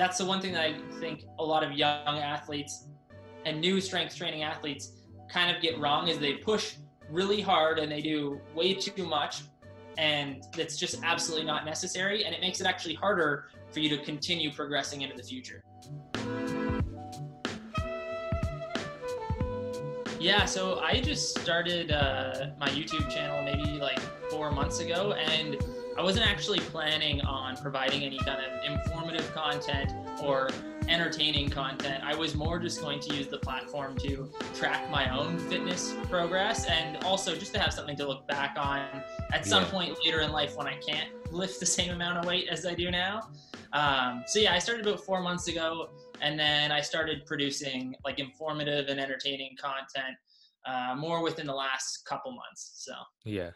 that's the one thing that I think a lot of young athletes and new strength training athletes kind of get wrong is they push really hard and they do way too much and that's just absolutely not necessary and it makes it actually harder for you to continue progressing into the future. Yeah so i just started uh, my youtube channel maybe like four months ago and i wasn't actually planning on providing any kind of informative content or entertaining content. I was more just going to use the platform to track my own fitness progress and also just to have something to look back on at some yeah. point later in life when I can't lift the same amount of weight as I do now. Um, so yeah, I started about four months ago, and then I started producing like informative and entertaining content uh, more within the last couple months. So yeah,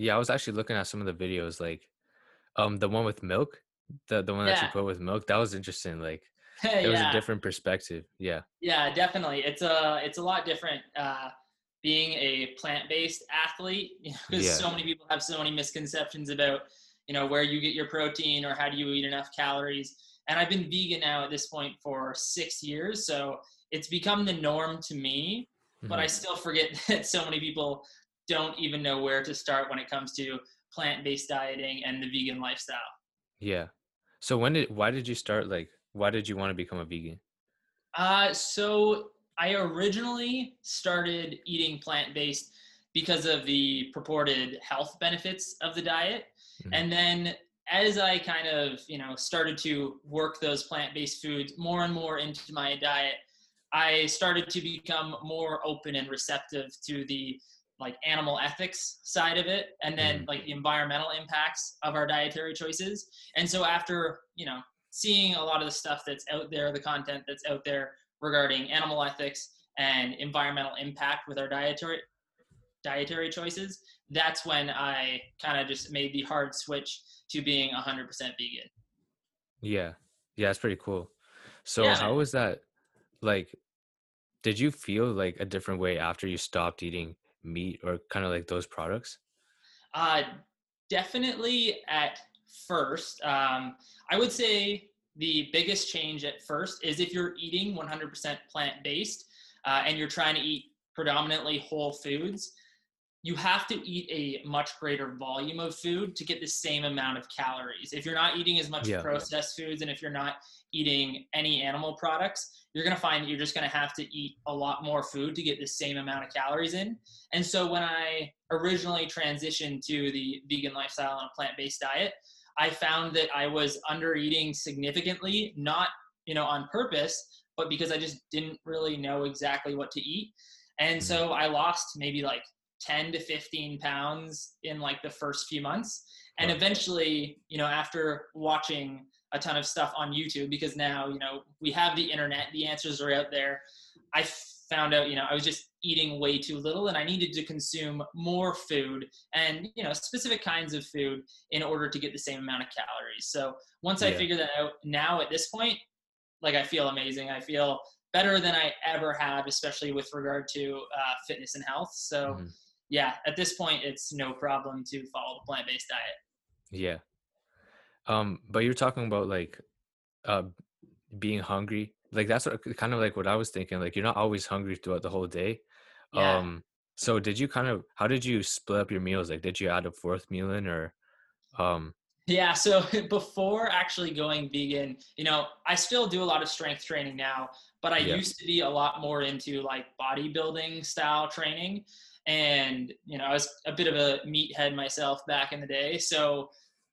yeah, I was actually looking at some of the videos, like um the one with milk, the the one that you put with milk. That was interesting. Like it was a different perspective. Yeah. Yeah, definitely. It's a it's a lot different uh, being a plant based athlete because yeah. so many people have so many misconceptions about you know where you get your protein or how do you eat enough calories. And I've been vegan now at this point for six years, so it's become the norm to me. Mm-hmm. But I mm-hmm. still forget that so many people don't even know where to start when it comes to plant based dieting and the vegan lifestyle. Yeah. So when did why did you start like why did you want to become a vegan? Uh, so I originally started eating plant based because of the purported health benefits of the diet. Mm-hmm. And then as I kind of, you know, started to work those plant-based foods more and more into my diet, I started to become more open and receptive to the like animal ethics side of it and then mm-hmm. like the environmental impacts of our dietary choices. And so after, you know, seeing a lot of the stuff that's out there, the content that's out there regarding animal ethics and environmental impact with our dietary dietary choices, that's when I kind of just made the hard switch to being 100% vegan. Yeah. Yeah, that's pretty cool. So yeah. how was that like did you feel like a different way after you stopped eating meat or kind of like those products? Uh definitely at first. Um, I would say the biggest change at first is if you're eating 100% plant based uh, and you're trying to eat predominantly whole foods, you have to eat a much greater volume of food to get the same amount of calories. If you're not eating as much yeah. processed foods and if you're not eating any animal products, you're going to find that you're just going to have to eat a lot more food to get the same amount of calories in. And so when I originally transitioned to the vegan lifestyle and a plant-based diet, I found that I was under eating significantly, not you know on purpose, but because I just didn't really know exactly what to eat. And so mm-hmm. I lost maybe like 10 to 15 pounds in like the first few months. And eventually, you know, after watching a ton of stuff on YouTube, because now, you know, we have the internet, the answers are out there. I found out, you know, I was just eating way too little and I needed to consume more food and, you know, specific kinds of food in order to get the same amount of calories. So once yeah. I figured that out now at this point, like I feel amazing. I feel better than I ever have, especially with regard to uh, fitness and health. So mm-hmm. Yeah, at this point, it's no problem to follow the plant-based diet. Yeah. Um, but you're talking about like, uh, being hungry like that's what, kind of like what I was thinking. Like you're not always hungry throughout the whole day. Yeah. Um. So did you kind of how did you split up your meals? Like did you add a fourth meal in or, um? Yeah. So before actually going vegan, you know, I still do a lot of strength training now, but I yeah. used to be a lot more into like bodybuilding style training. And, you know, I was a bit of a meathead myself back in the day. So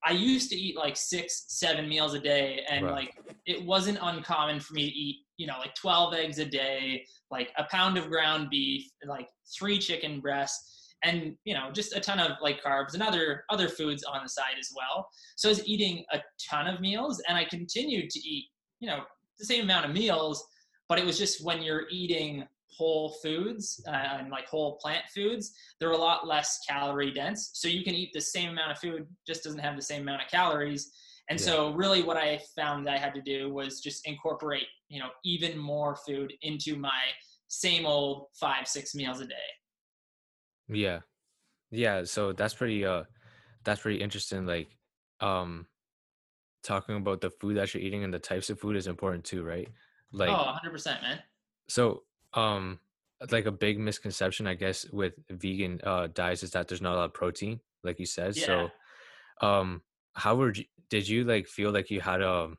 I used to eat like six, seven meals a day, and right. like it wasn't uncommon for me to eat, you know, like 12 eggs a day, like a pound of ground beef, like three chicken breasts, and you know, just a ton of like carbs and other other foods on the side as well. So I was eating a ton of meals, and I continued to eat, you know, the same amount of meals, but it was just when you're eating whole foods uh, and like whole plant foods, they're a lot less calorie dense. So you can eat the same amount of food, just doesn't have the same amount of calories. And yeah. so really what I found that I had to do was just incorporate, you know, even more food into my same old five, six meals a day. Yeah. Yeah. So that's pretty uh that's pretty interesting. Like um talking about the food that you're eating and the types of food is important too, right? Like, oh, 100%, man. So, um, like a big misconception, I guess, with vegan uh, diets is that there's not a lot of protein, like you said. Yeah. So, um, how were you, did you like feel like you had a um,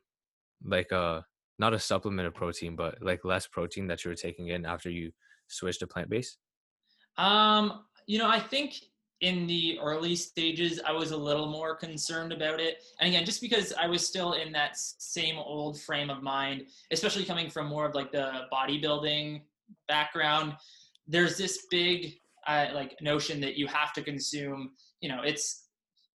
like a not a supplement of protein, but like less protein that you were taking in after you switched to plant based? Um, you know, I think in the early stages, I was a little more concerned about it. And again, just because I was still in that same old frame of mind, especially coming from more of like the bodybuilding background, there's this big uh, like notion that you have to consume, you know, it's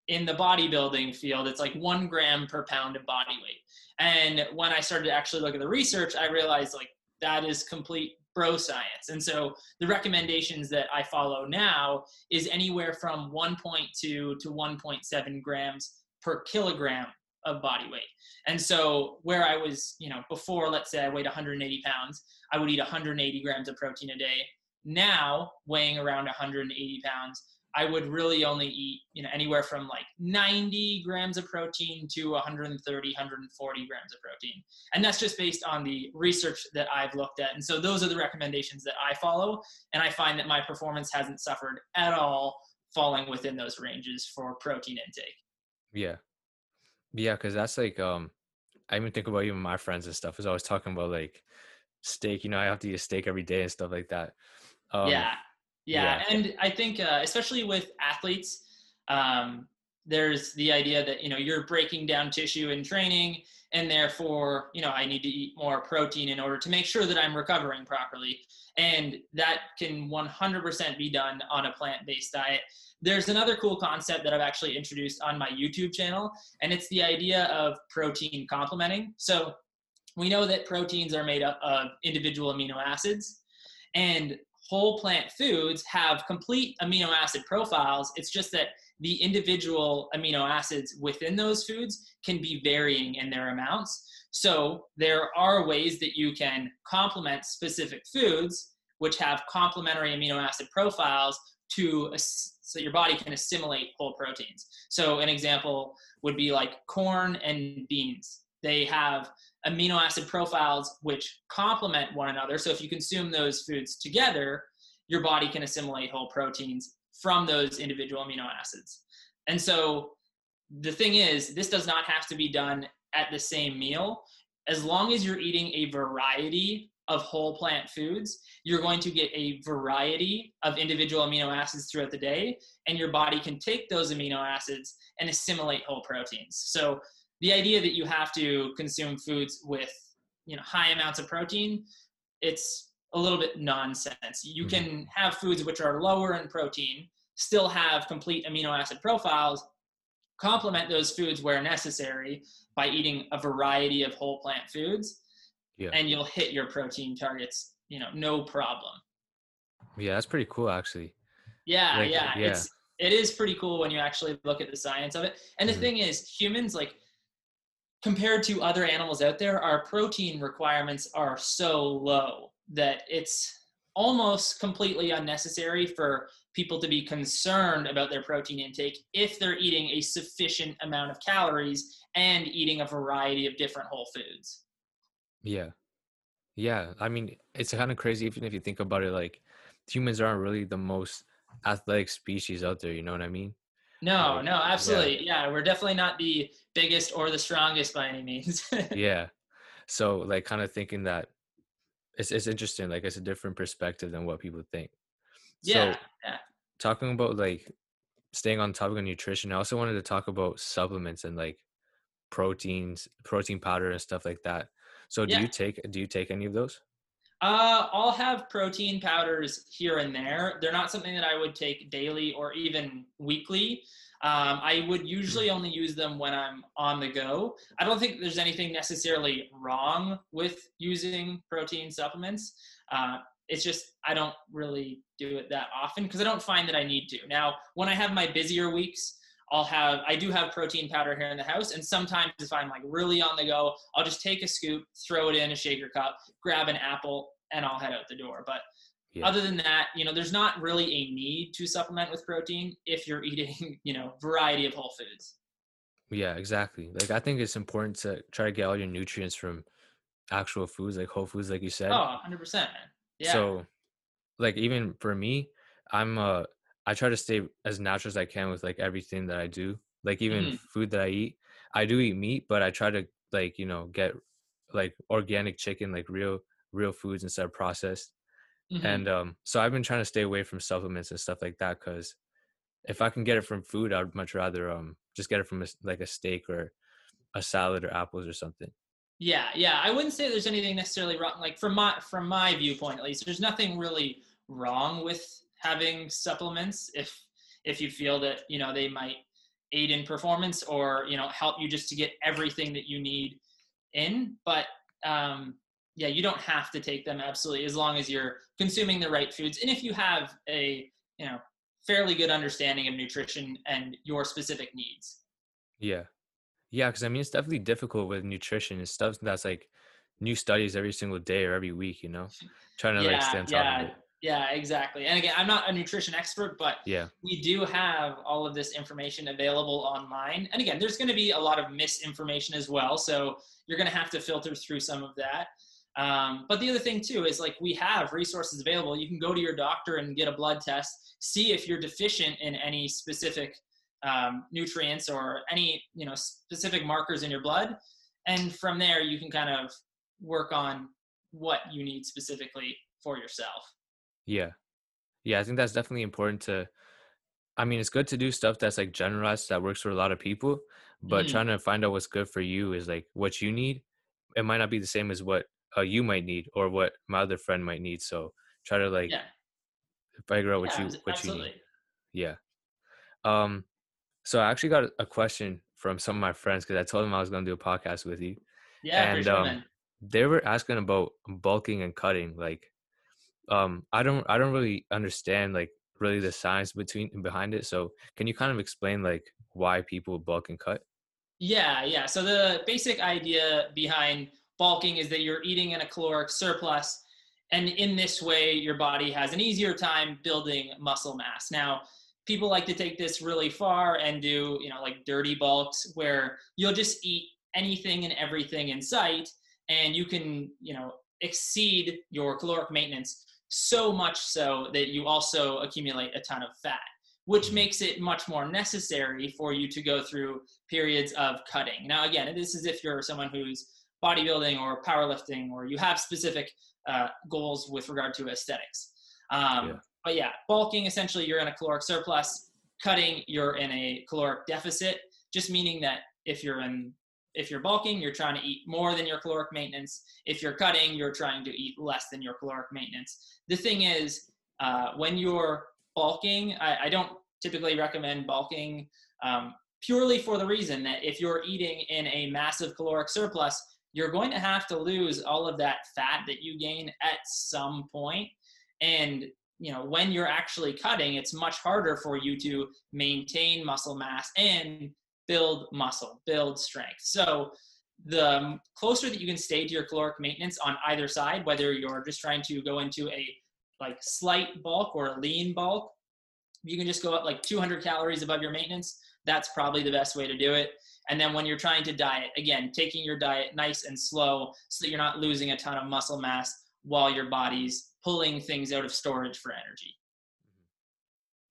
in the bodybuilding field, it's like one gram per pound of body weight. And when I started to actually look at the research, I realized like that is complete bro science. And so the recommendations that I follow now is anywhere from 1.2 to 1.7 grams per kilogram of body weight. And so where I was, you know, before, let's say I weighed 180 pounds, I would eat 180 grams of protein a day. Now, weighing around 180 pounds, I would really only eat, you know, anywhere from like 90 grams of protein to 130, 140 grams of protein. And that's just based on the research that I've looked at. And so those are the recommendations that I follow. And I find that my performance hasn't suffered at all falling within those ranges for protein intake. Yeah. Yeah. Cause that's like, um, I even think about even my friends and stuff is always talking about like steak, you know, I have to eat a steak every day and stuff like that. Um, yeah yeah, yeah. and I think uh, especially with athletes, um, there's the idea that you know you're breaking down tissue in training, and therefore you know I need to eat more protein in order to make sure that I'm recovering properly, and that can 100% be done on a plant-based diet. There's another cool concept that I've actually introduced on my YouTube channel, and it's the idea of protein complementing. So we know that proteins are made up of individual amino acids. And whole plant foods have complete amino acid profiles. It's just that the individual amino acids within those foods can be varying in their amounts. So there are ways that you can complement specific foods which have complementary amino acid profiles to so your body can assimilate whole proteins. So an example would be like corn and beans. They have amino acid profiles which complement one another. So if you consume those foods together, your body can assimilate whole proteins from those individual amino acids. And so the thing is, this does not have to be done at the same meal. As long as you're eating a variety of whole plant foods, you're going to get a variety of individual amino acids throughout the day, and your body can take those amino acids and assimilate whole proteins. So the idea that you have to consume foods with you know high amounts of protein it's a little bit nonsense you mm-hmm. can have foods which are lower in protein still have complete amino acid profiles complement those foods where necessary by eating a variety of whole plant foods yeah. and you'll hit your protein targets you know no problem yeah that's pretty cool actually yeah like, yeah, yeah it's it is pretty cool when you actually look at the science of it and the mm-hmm. thing is humans like compared to other animals out there, our protein requirements are so low that it's almost completely unnecessary for people to be concerned about their protein intake if they're eating a sufficient amount of calories and eating a variety of different whole foods. Yeah. Yeah. I mean, it's kind of crazy even if you think about it like humans aren't really the most athletic species out there, you know what I mean? No, no, absolutely. Yeah. yeah, we're definitely not the biggest or the strongest by any means. yeah. So like kind of thinking that it's it's interesting, like it's a different perspective than what people think. Yeah. So, yeah. talking about like staying on topic of nutrition, I also wanted to talk about supplements and like proteins, protein powder and stuff like that. So do yeah. you take do you take any of those? Uh, I'll have protein powders here and there. They're not something that I would take daily or even weekly. Um, I would usually only use them when I'm on the go. I don't think there's anything necessarily wrong with using protein supplements. Uh, it's just I don't really do it that often because I don't find that I need to. Now, when I have my busier weeks, I'll have I do have protein powder here in the house, and sometimes if I'm like really on the go, I'll just take a scoop, throw it in a shaker cup, grab an apple, and I'll head out the door. But yeah. other than that, you know, there's not really a need to supplement with protein if you're eating, you know, variety of whole foods. Yeah, exactly. Like I think it's important to try to get all your nutrients from actual foods, like whole foods, like you said. Oh, 100%, man. Yeah. So, like even for me, I'm uh I try to stay as natural as I can with like everything that I do. Like even Mhm, food that I eat, I do eat meat, but I try to like you know get like organic chicken, like real real foods instead of processed. mhm. And um, so I've been trying to stay away from supplements and stuff like that because if I can get it from food, I'd much rather um just get it from a like a steak or a salad or apples or something. Yeah, yeah. I wouldn't say there's anything necessarily wrong. Like from my from my viewpoint, at least, there's nothing really wrong with having supplements if if you feel that you know they might aid in performance or you know help you just to get everything that you need in. But um, yeah, you don't have to take them absolutely as long as you're consuming the right foods and if you have a you know fairly good understanding of nutrition and your specific needs. Yeah. Yeah, because I mean, it's definitely difficult with nutrition and stuff that's like new studies every single day or every week, you know, trying to like Yeah, stay on top of it. Yeah, exactly. And again, I'm not a nutrition expert, but Yeah. we do have all of this information available online. And again, there's going to be a lot of misinformation as well. So you're going to have to filter through some of that. Um, but the other thing too is like we have resources available. You can go to your doctor and get a blood test, see if you're deficient in any specific um, nutrients or any you know specific markers in your blood, and from there you can kind of work on what you need specifically for yourself. Yeah. Yeah. I think that's definitely important to, I mean, it's good to do stuff that's like generalized that works for a lot of people, but Mhm. trying to find out what's good for you is like what you need. It might not be the same as what uh, you might need or what my other friend might need. So try to like Yeah, figure out what yeah, you what you need. Yeah. Um. So I actually got a question from some of my friends because I told them I was going to do a podcast with you, Yeah, and sure, um, they were asking about bulking and cutting. Like, um, I don't, I don't really understand like really the science between behind it. So can you kind of explain like why people bulk and cut? Yeah, yeah. So the basic idea behind bulking is that you're eating in a caloric surplus, and in this way, your body has an easier time building muscle mass. Now, people like to take this really far and do, you know, like dirty bulks where you'll just eat anything and everything in sight, and you can, you know, exceed your caloric maintenance so much so that you also accumulate a ton of fat, which Mhm. makes it much more necessary for you to go through periods of cutting. Now, again, this is if you're someone who's bodybuilding or powerlifting or you have specific uh, goals with regard to aesthetics. Yeah. Um, but yeah, bulking essentially you're in a caloric surplus, cutting you're in a caloric deficit, just meaning that if you're in if you're bulking, you're trying to eat more than your caloric maintenance. If you're cutting, you're trying to eat less than your caloric maintenance. The thing is, uh, when you're bulking, I, I don't typically recommend bulking um, purely for the reason that if you're eating in a massive caloric surplus, you're going to have to lose all of that fat that you gain at some point. And you know, when you're actually cutting, it's much harder for you to maintain muscle mass and build muscle, build strength. So the um, closer that you can stay to your caloric maintenance on either side, whether you're just trying to go into a like slight bulk or a lean bulk, you can just go up like 200 calories above your maintenance. That's probably the best way to do it. And then when you're trying to diet, again, taking your diet nice and slow so that you're not losing a ton of muscle mass while your body's pulling things out of storage for energy.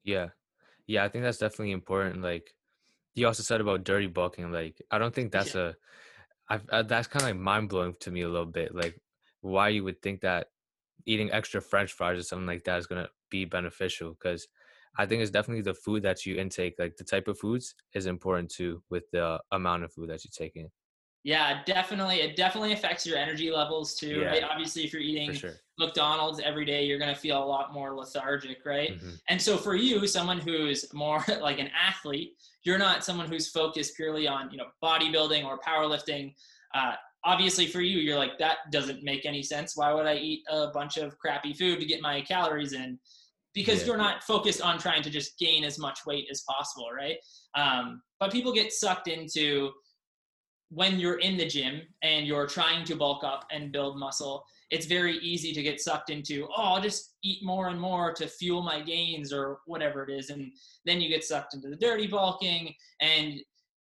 Yeah. Yeah. I think that's definitely important. Like you also said about dirty bulking. Like I don't think that's Yeah. a, I've, uh, that's kind of like mind blowing to me a little bit. Like why you would think that eating extra French fries or something like that is gonna be beneficial because I think it's definitely the food that you intake, like the type of foods is important too with the amount of food that you take in. Yeah, definitely. It definitely affects your energy levels too, Yeah, right? Obviously, if you're eating sure. McDonald's every day, you're going to feel a lot more lethargic, right? hmm And so for you, someone who's more like an athlete, you're not someone who's focused purely on, you know, bodybuilding or powerlifting. Uh, obviously for you, you're like, that doesn't make any sense. Why would I eat a bunch of crappy food to get my calories in? Because Yeah. you're not focused on trying to just gain as much weight as possible, right? Um, but people get sucked into when you're in the gym and you're trying to bulk up and build muscle, it's very easy to get sucked into, oh, I'll just eat more and more to fuel my gains or whatever it is. And then you get sucked into the dirty bulking and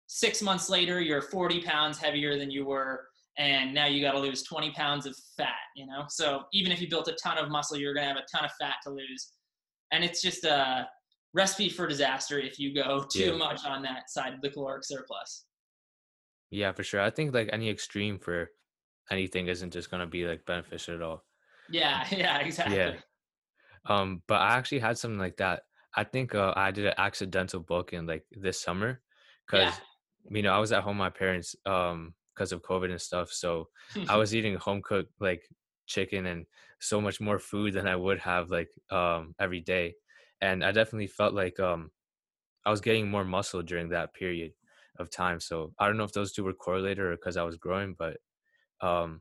six months later, you're 40 pounds heavier than you were, and now you got to lose 20 pounds of fat. You know, so even if you built a ton of muscle, you're gonna have a ton of fat to lose, and it's just a recipe for disaster if you go too Yeah. much on that side of the caloric surplus. Yeah, for sure. I think like any extreme for anything isn't just gonna be like beneficial at all. Yeah, yeah, exactly. Yeah. Um, but I actually had something like that. I think uh, I did an accidental bulking like this summer Yeah. because you know I was at home with my parents um because of COVID and stuff. So I was eating home cooked like chicken and so much more food than I would have like um every day. And I definitely felt like um I was getting more muscle during that period of time. So I don't know if those two were correlated or because I was growing, but um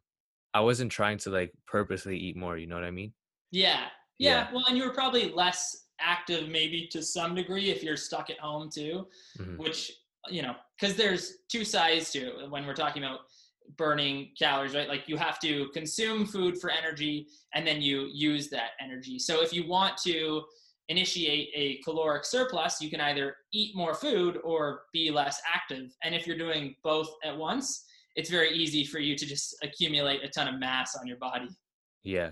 I wasn't trying to like purposely eat more, you know what I mean? Yeah, yeah. Yeah. Well, and you were probably less active, maybe to some degree, if you're stuck at home too. Mhm. Which you know, because there's two sides to it when we're talking about burning calories, right? Like you have to consume food for energy, and then you use that energy. So if you want to initiate a caloric surplus, you can either eat more food or be less active. And if you're doing both at once, it's very easy for you to just accumulate a ton of mass on your body. Yeah.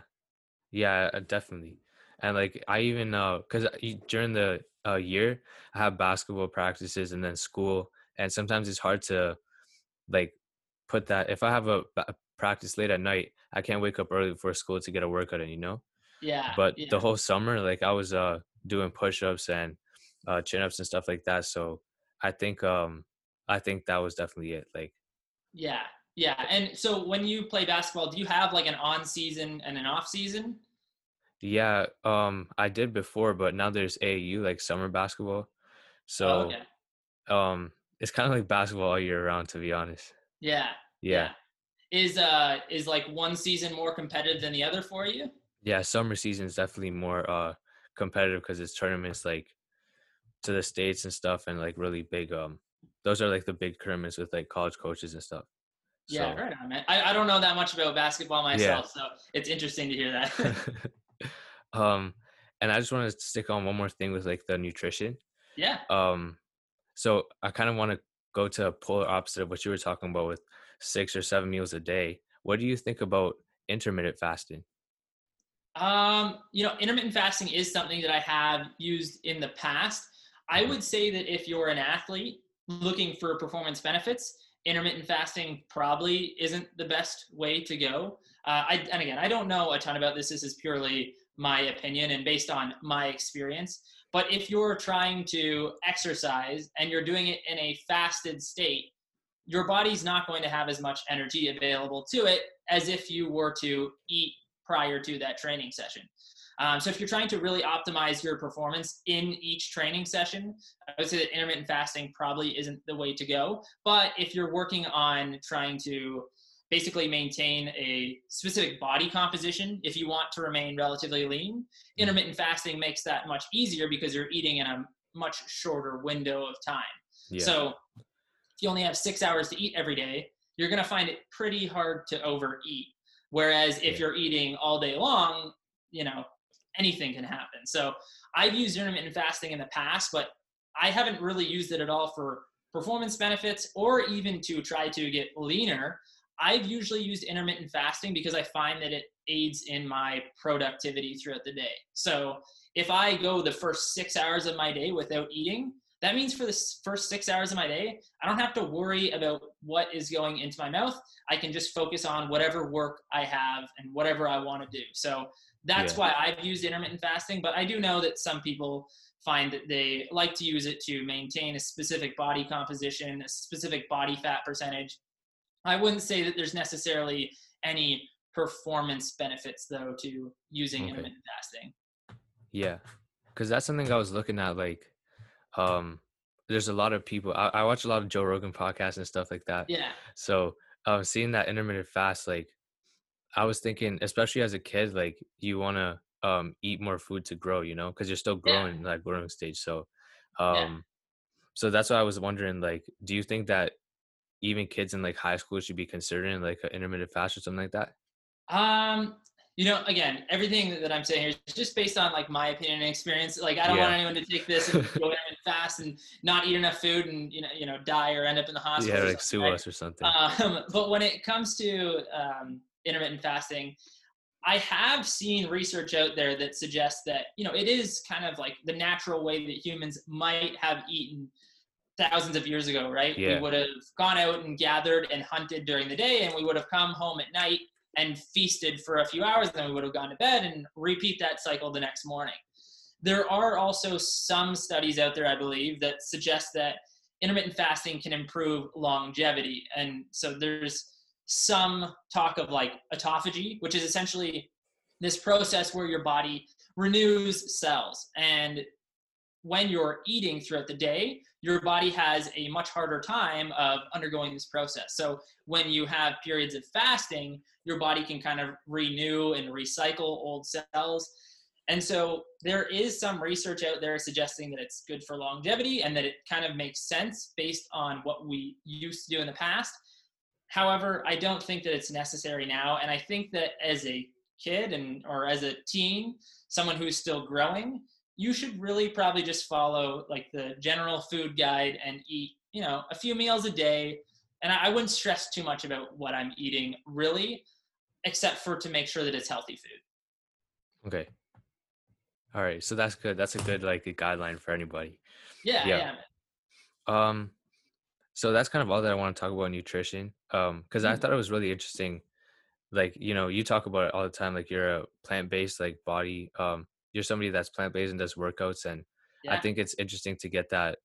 Yeah, uh, definitely. And like I even uh cuz during the uh, year I have basketball practices and then school and sometimes it's hard to like put that if I have a, ba- practice late at night, I can't wake up early before school to get a workout in, you know? Yeah. But yeah. the whole summer like I was uh doing push-ups and uh chin-ups and stuff like that. So I think um I think that was definitely it. Like Yeah, yeah. And so when you play basketball, do you have like an on season and an off season? yeah, um I did before, but now there's AAU like summer basketball. So oh, okay. um it's kind of like basketball all year round to be honest Yeah. yeah Is uh is like one season more competitive than the other for you? Yeah summer season is definitely more uh competitive because it's tournaments like to the states and stuff and like really big um those are like the big tournaments with like college coaches and stuff Yeah, So- right on, man. I, I don't know that much about basketball myself, so it's interesting to hear that. um and i just want to stick on one more thing with like the nutrition yeah. um so i kind of want to go to a polar opposite of what you were talking about with six or seven meals a day what do you think about intermittent fasting Um, you know, intermittent fasting is something that I have used in the past. I would say that if you're an athlete looking for performance benefits, intermittent fasting probably isn't the best way to go. Uh, I, and again, I don't know a ton about this. This is purely my opinion and based on my experience. But if you're trying to exercise and you're doing it in a fasted state, your body's not going to have as much energy available to it as if you were to eat prior to that training session. Um, so if you're trying to really optimize your performance in each training session, I would say that intermittent fasting probably isn't the way to go. But if you're working on trying to basically maintain a specific body composition, if you want to remain relatively lean, intermittent fasting makes that much easier because you're eating in a much shorter window of time. yeah So if you only have six hours to eat every day, you're going to find it pretty hard to overeat. Whereas if you're eating all day long, you know, anything can happen. So I've used intermittent fasting in the past, but I haven't really used it at all for performance benefits or even to try to get leaner. I've usually used intermittent fasting because I find that it aids in my productivity throughout the day. So if I go the first six hours of my day without eating, that means for the first six hours of my day, I don't have to worry about what is going into my mouth. I can just focus on whatever work I have and whatever I want to do. So that's Yeah. why I've used intermittent fasting. But I do know that some people find that they like to use it to maintain a specific body composition, a specific body fat percentage. I wouldn't say that there's necessarily any performance benefits though to using Okay. intermittent fasting. Yeah, because that's something I was looking at. Like, um, there's a lot of people. I, I watch a lot of Joe Rogan podcasts and stuff like that. Yeah. So, um, seeing that intermittent fast, like, I was thinking, especially as a kid, like, you want to um eat more food to grow, you know, because you're still Yeah. growing, like growing stage. So, Yeah. um, so that's why I was wondering, like, do you think that even kids in like high school should be considering like an intermittent fast or something like that? Um, you know, again, everything that I'm saying here is just based on like my opinion and experience. Like, I don't Yeah. want anyone to take this and go fast and not eat enough food and you know you know die or end up in the hospital. Yeah, like sue right? us or something. Um, but when it comes to um, intermittent fasting, I have seen research out there that suggests that you know it is kind of like the natural way that humans might have eaten thousands of years ago, right? Yeah. We would have gone out and gathered and hunted during the day, and we would have come home at night and feasted for a few hours, and then we would have gone to bed and repeat that cycle the next morning. There are also some studies out there, I believe, that suggest that intermittent fasting can improve longevity. And so there's some talk of like autophagy, which is essentially this process where your body renews cells. And when you're eating throughout the day, your body has a much harder time of undergoing this process. So when you have periods of fasting, your body can kind of renew and recycle old cells. And so there is some research out there suggesting that it's good for longevity and that it kind of makes sense based on what we used to do in the past. However, I don't think that it's necessary now. And I think that as a kid and or as a teen, someone who's still growing, you should really probably just follow like the general food guide and eat, you know, a few meals a day. And I wouldn't stress too much about what I'm eating really, except for to make sure that it's healthy food. Okay. All right. So that's good. That's a good like a guideline for anybody. Yeah. Yeah. yeah um, so that's kind of all that I want to talk about nutrition. Um, because mm-hmm. I thought it was really interesting. Like, you know, you talk about it all the time, like you're a plant based like body, um, you're somebody that's plant based and does workouts and yeah. I think it's interesting to get that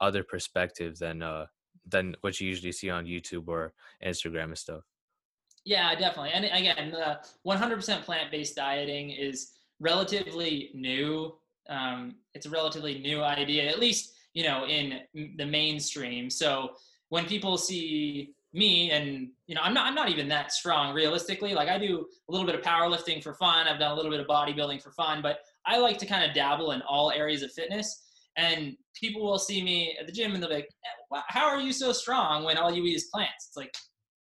other perspective than uh than what you usually see on YouTube or Instagram and stuff. Yeah, definitely. And again, the 100% plant-based dieting is relatively new. Um, it's a relatively new idea, at least you know in the mainstream. So when people see me and you know i'm not i'm not even that strong realistically like i do a little bit of powerlifting for fun i've done a little bit of bodybuilding for fun but i like to kind of dabble in all areas of fitness and people will see me at the gym and they'll be like eh, how are you so strong when all you eat is plants it's like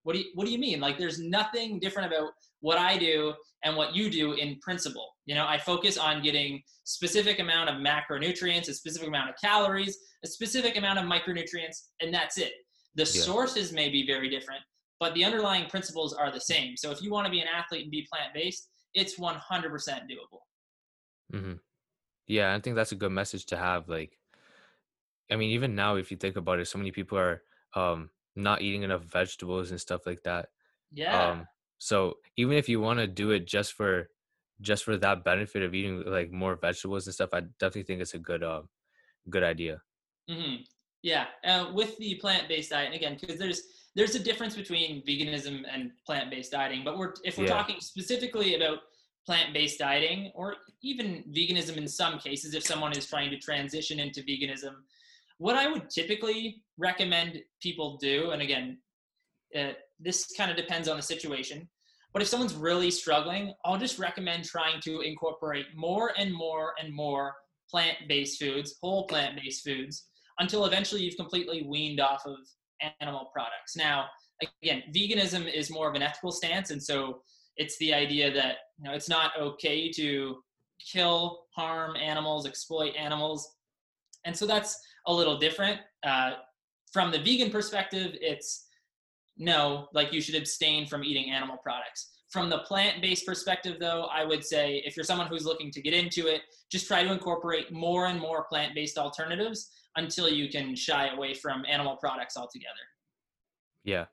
what do you what do you mean like there's nothing different about what i do and what you do in principle you know i focus on getting specific amount of macronutrients a specific amount of calories a specific amount of micronutrients and that's it the yeah. sources may be very different, but the underlying principles are the same. So if you want to be an athlete and be plant based, it's 100% doable. Mm-hmm. Yeah, I think that's a good message to have. Like, I mean, even now, if you think about it, so many people are um, not eating enough vegetables and stuff like that. Yeah. Um, so even if you want to do it just for just for that benefit of eating like more vegetables and stuff, I definitely think it's a good um, good idea. Mm-hmm. Yeah, uh, with the plant-based diet, and again, because there's there's a difference between veganism and plant-based dieting. But we're if we're yeah. talking specifically about plant-based dieting, or even veganism in some cases, if someone is trying to transition into veganism, what I would typically recommend people do, and again, uh, this kind of depends on the situation. But if someone's really struggling, I'll just recommend trying to incorporate more and more and more plant-based foods, whole plant-based foods, until eventually you've completely weaned off of animal products. Now, again, veganism is more of an ethical stance, and so it's the idea that you know it's not okay to kill, harm animals, exploit animals, and so that's a little different. Uh, from the vegan perspective, it's no, like you should abstain from eating animal products. From the plant based perspective, though, I would say if you're someone who's looking to get into it, just try to incorporate more and more plant based alternatives until you can shy away from animal products altogether. Yeah,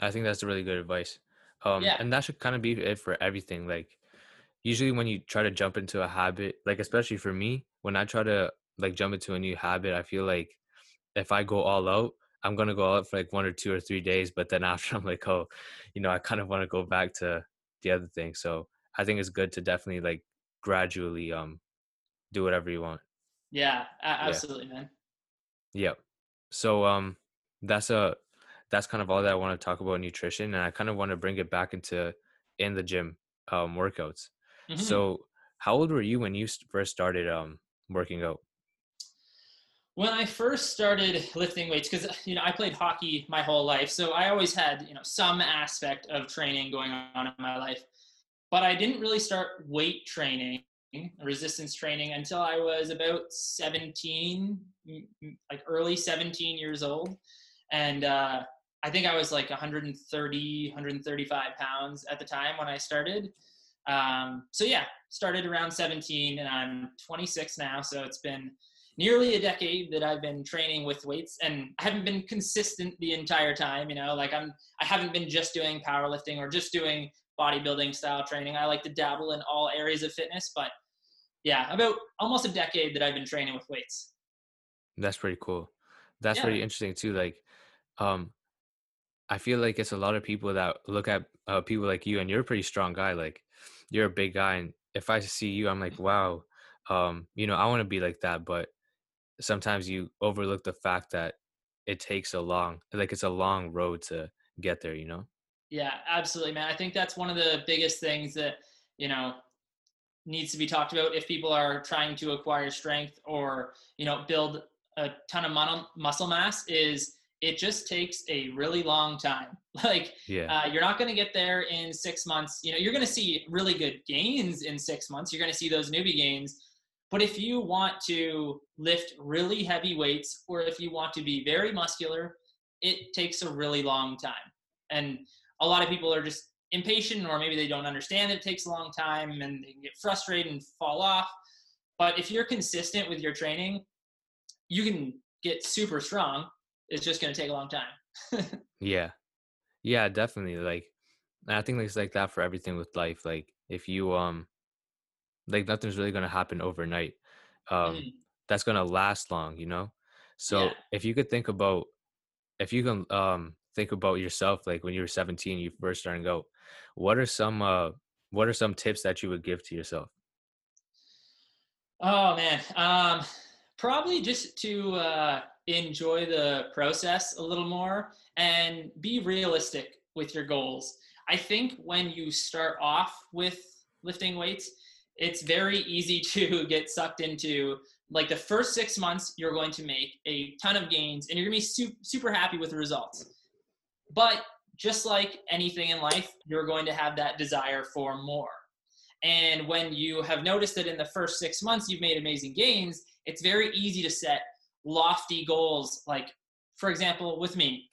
I think that's really good advice. Um, yeah. And that should kind of be it for everything. Like, usually when you try to jump into a habit, like, especially for me, when I try to like jump into a new habit, I feel like if I go all out, I'm gonna go out for like one or two or three days, but then after I'm like, oh, you know, I kind of want to go back to the other thing. So I think it's good to definitely like gradually um do whatever you want. Yeah, absolutely, yeah. man. Yep. So um that's a that's kind of all that I want to talk about nutrition and I kind of want to bring it back into in the gym um workouts. Mm-hmm. So how old were you when you first started um working out? When I first started lifting weights, because you know I played hockey my whole life, so I always had you know some aspect of training going on in my life. But I didn't really start weight training resistance training until I was about 17, like early 17 years old. And uh, I think I was like 130, 135 pounds at the time when I started. Um, so yeah, started around 17 and I'm 26 now. So it's been nearly a decade that I've been training with weights and I haven't been consistent the entire time, you know, like I'm, I haven't been just doing powerlifting or just doing bodybuilding style training. I like to dabble in all areas of fitness, but yeah, about almost a decade that I've been training with weights. That's pretty cool. That's yeah. pretty interesting too. Like, um, I feel like it's a lot of people that look at uh, people like you, and you're a pretty strong guy. Like, you're a big guy, and if I see you, I'm like, wow, um, you know, I want to be like that. But sometimes you overlook the fact that it takes a long, like, it's a long road to get there. You know? Yeah, absolutely, man. I think that's one of the biggest things that you know needs to be talked about if people are trying to acquire strength or you know build a ton of muscle mass is it just takes a really long time like yeah. uh, you're not going to get there in six months you know you're going to see really good gains in six months you're going to see those newbie gains but if you want to lift really heavy weights or if you want to be very muscular it takes a really long time and a lot of people are just impatient or maybe they don't understand it takes a long time and they get frustrated and fall off. But if you're consistent with your training, you can get super strong. It's just going to take a long time. yeah. Yeah, definitely. Like, I think it's like that for everything with life. Like, if you, um, like nothing's really going to happen overnight. Um, mm. that's going to last long, you know? So yeah. if you could think about, if you can, um, think about yourself, like when you were 17, you first started go, what are some uh what are some tips that you would give to yourself oh man um probably just to uh enjoy the process a little more and be realistic with your goals i think when you start off with lifting weights it's very easy to get sucked into like the first six months you're going to make a ton of gains and you're going to be super, super happy with the results but just like anything in life, you're going to have that desire for more. And when you have noticed that in the first six months you've made amazing gains, it's very easy to set lofty goals. Like, for example, with me,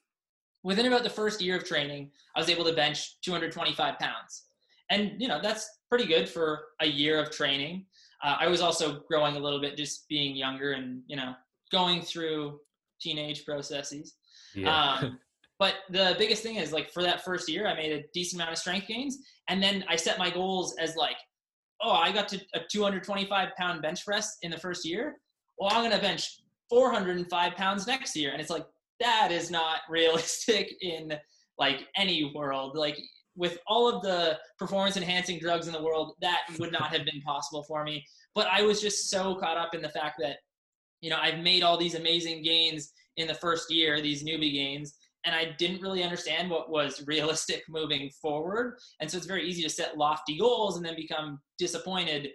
within about the first year of training, I was able to bench 225 pounds. And, you know, that's pretty good for a year of training. Uh, I was also growing a little bit, just being younger and, you know, going through teenage processes. Yeah. Um, But the biggest thing is like for that first year, I made a decent amount of strength gains. And then I set my goals as like, oh, I got to a 225 pound bench press in the first year. Well, I'm going to bench 405 pounds next year. And it's like, that is not realistic in like any world. Like with all of the performance enhancing drugs in the world, that would not have been possible for me. But I was just so caught up in the fact that, you know, I've made all these amazing gains in the first year, these newbie gains and I didn't really understand what was realistic moving forward. And so it's very easy to set lofty goals and then become disappointed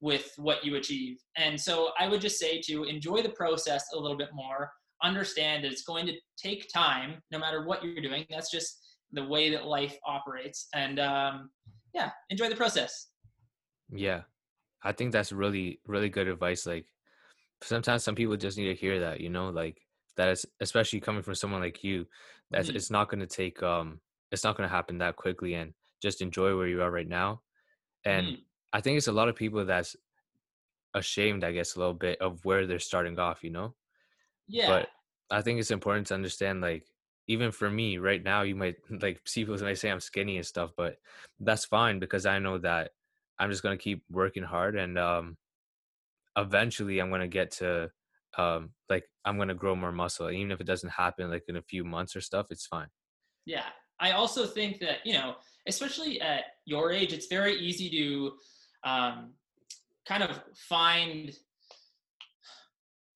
with what you achieve. And so I would just say to enjoy the process a little bit more, understand that it's going to take time no matter what you're doing. That's just the way that life operates. And um, yeah, enjoy the process. Yeah. I think that's really, really good advice. Like sometimes some people just need to hear that, you know, like that is especially coming from someone like you that mm-hmm. it's not going to take um it's not going to happen that quickly and just enjoy where you are right now and mm-hmm. i think it's a lot of people that's ashamed i guess a little bit of where they're starting off you know yeah but i think it's important to understand like even for me right now you might like people might say i'm skinny and stuff but that's fine because i know that i'm just going to keep working hard and um eventually i'm going to get to um like i'm gonna grow more muscle even if it doesn't happen like in a few months or stuff it's fine. Yeah i also think that you know especially at your age it's very easy to um, kind of find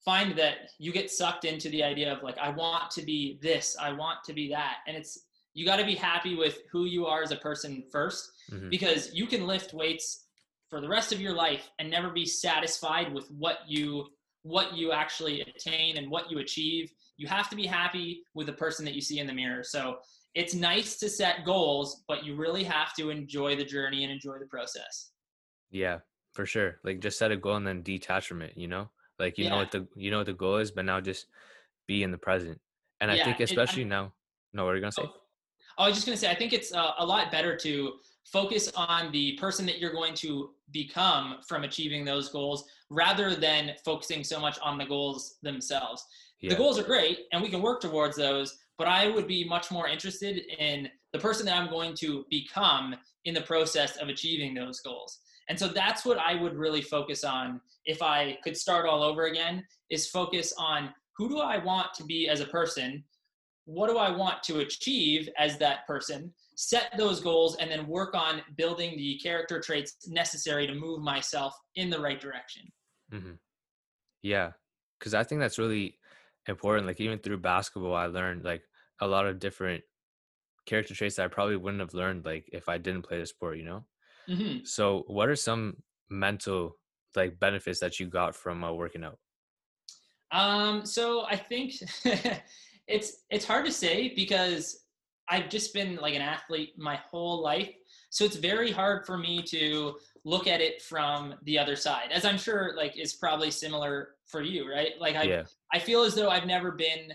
find that you get sucked into the idea of like i want to be this i want to be that and it's you got to be happy with who you are as a person 1st mm-hmm. because you can lift weights for the rest of your life and never be satisfied with what you what you actually attain and what you achieve. You have to be happy with the person that you see in the mirror. So it's nice to set goals, but you really have to enjoy the journey and enjoy the process. Yeah, For sure. Like just set a goal and then detach from it, you know? Like you know what the you know what the goal is, but now just be in the present. And I Yeah. think I'm, especially now, no, what are you gonna say? oh, I was just going to say, I think it's uh, a lot better to focus on the person that you're going to become from achieving those goals rather than focusing so much on the goals themselves. The goals are great and we can work towards those, but I would be much more interested in the person that I'm going to become in the process of achieving those goals. And so that's what I would really focus on if I could start all over again is focus on who do I want to be as a person what do I want to achieve as that person, set those goals, and then work on building the character traits necessary to move myself in the right direction. hmm Yeah. Cause I think that's really important. Like even through basketball, I learned like a lot of different character traits that I probably wouldn't have learned like if I didn't play the sport, you know? Hmm So what are some mental like benefits that you got from uh, working out? Um, so I think it's it's hard to say because I've just been like an athlete my whole life. So it's very hard for me to look at it from the other side, as I'm sure like is probably similar for you, right? Like I Yeah. I feel as though I've never been,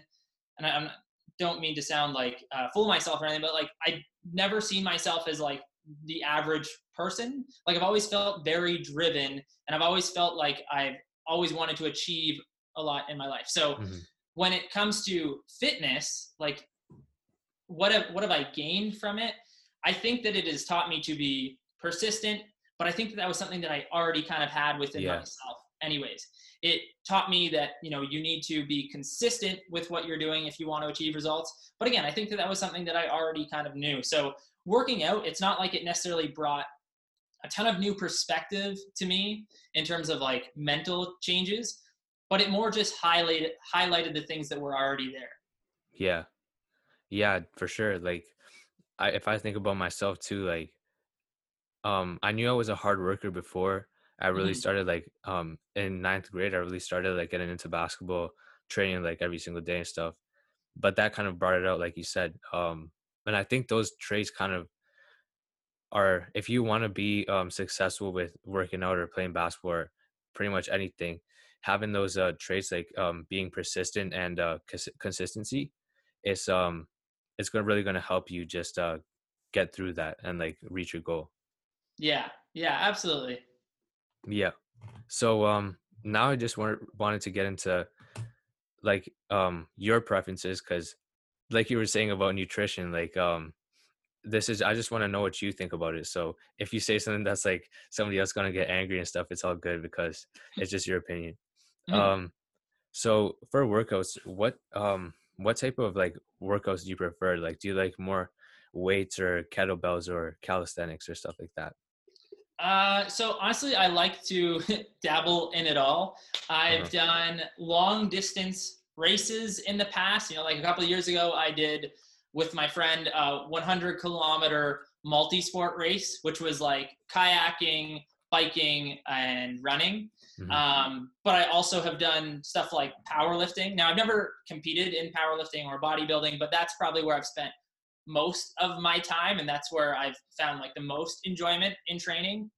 and I I'm, don't mean to sound like uh, of myself or anything, but like I never seen myself as like the average person. Like I've always felt very driven, and I've always felt like I've always wanted to achieve a lot in my life. So Mhm. when it comes to fitness, like what have what have I gained from it? I think that it has taught me to be persistent, but I think that that was something that I already kind of had within Yeah. myself anyways. It taught me that, you know, you need to be consistent with what you're doing if you want to achieve results. But again, I think that that was something that I already kind of knew. So working out, it's not like it necessarily brought a ton of new perspective to me in terms of like mental changes, but it more just highlighted highlighted the things that were already there. Yeah. Yeah, for sure. Like I if I think about myself too, like um I knew I was a hard worker before. I really Mhm. started like um in ninth grade, I really started like getting into basketball, training like every single day and stuff. But that kind of brought it out, like you said. Um and I think those traits kind of are if you want to be um successful with working out or playing basketball or pretty much anything, having those uh traits like um being persistent and uh cons- consistency is um it's gonna really gonna help you just uh get through that and like reach your goal. Yeah, yeah, absolutely. Yeah. So um now I just want, wanted to get into like um your preferences because like you were saying about nutrition, like um this is I just want to know what you think about it. So if you say something that's like somebody else gonna get angry and stuff, it's all good because it's just your opinion. Mhm. Um so for workouts, what um what type of like workouts do you prefer? Like do you like more weights or kettlebells or calisthenics or stuff like that? Uh, so honestly, I like to dabble in it all. I've Uh-huh. done long distance races in the past. You know, like a couple of years ago, I did with my friend a 100 kilometer multi-sport race, which was like kayaking, biking, and running. Mhm. Um, but I also have done stuff like powerlifting. Now, I've never competed in powerlifting or bodybuilding, but that's probably where I've spent most of my time, and that's where I've found like the most enjoyment in training.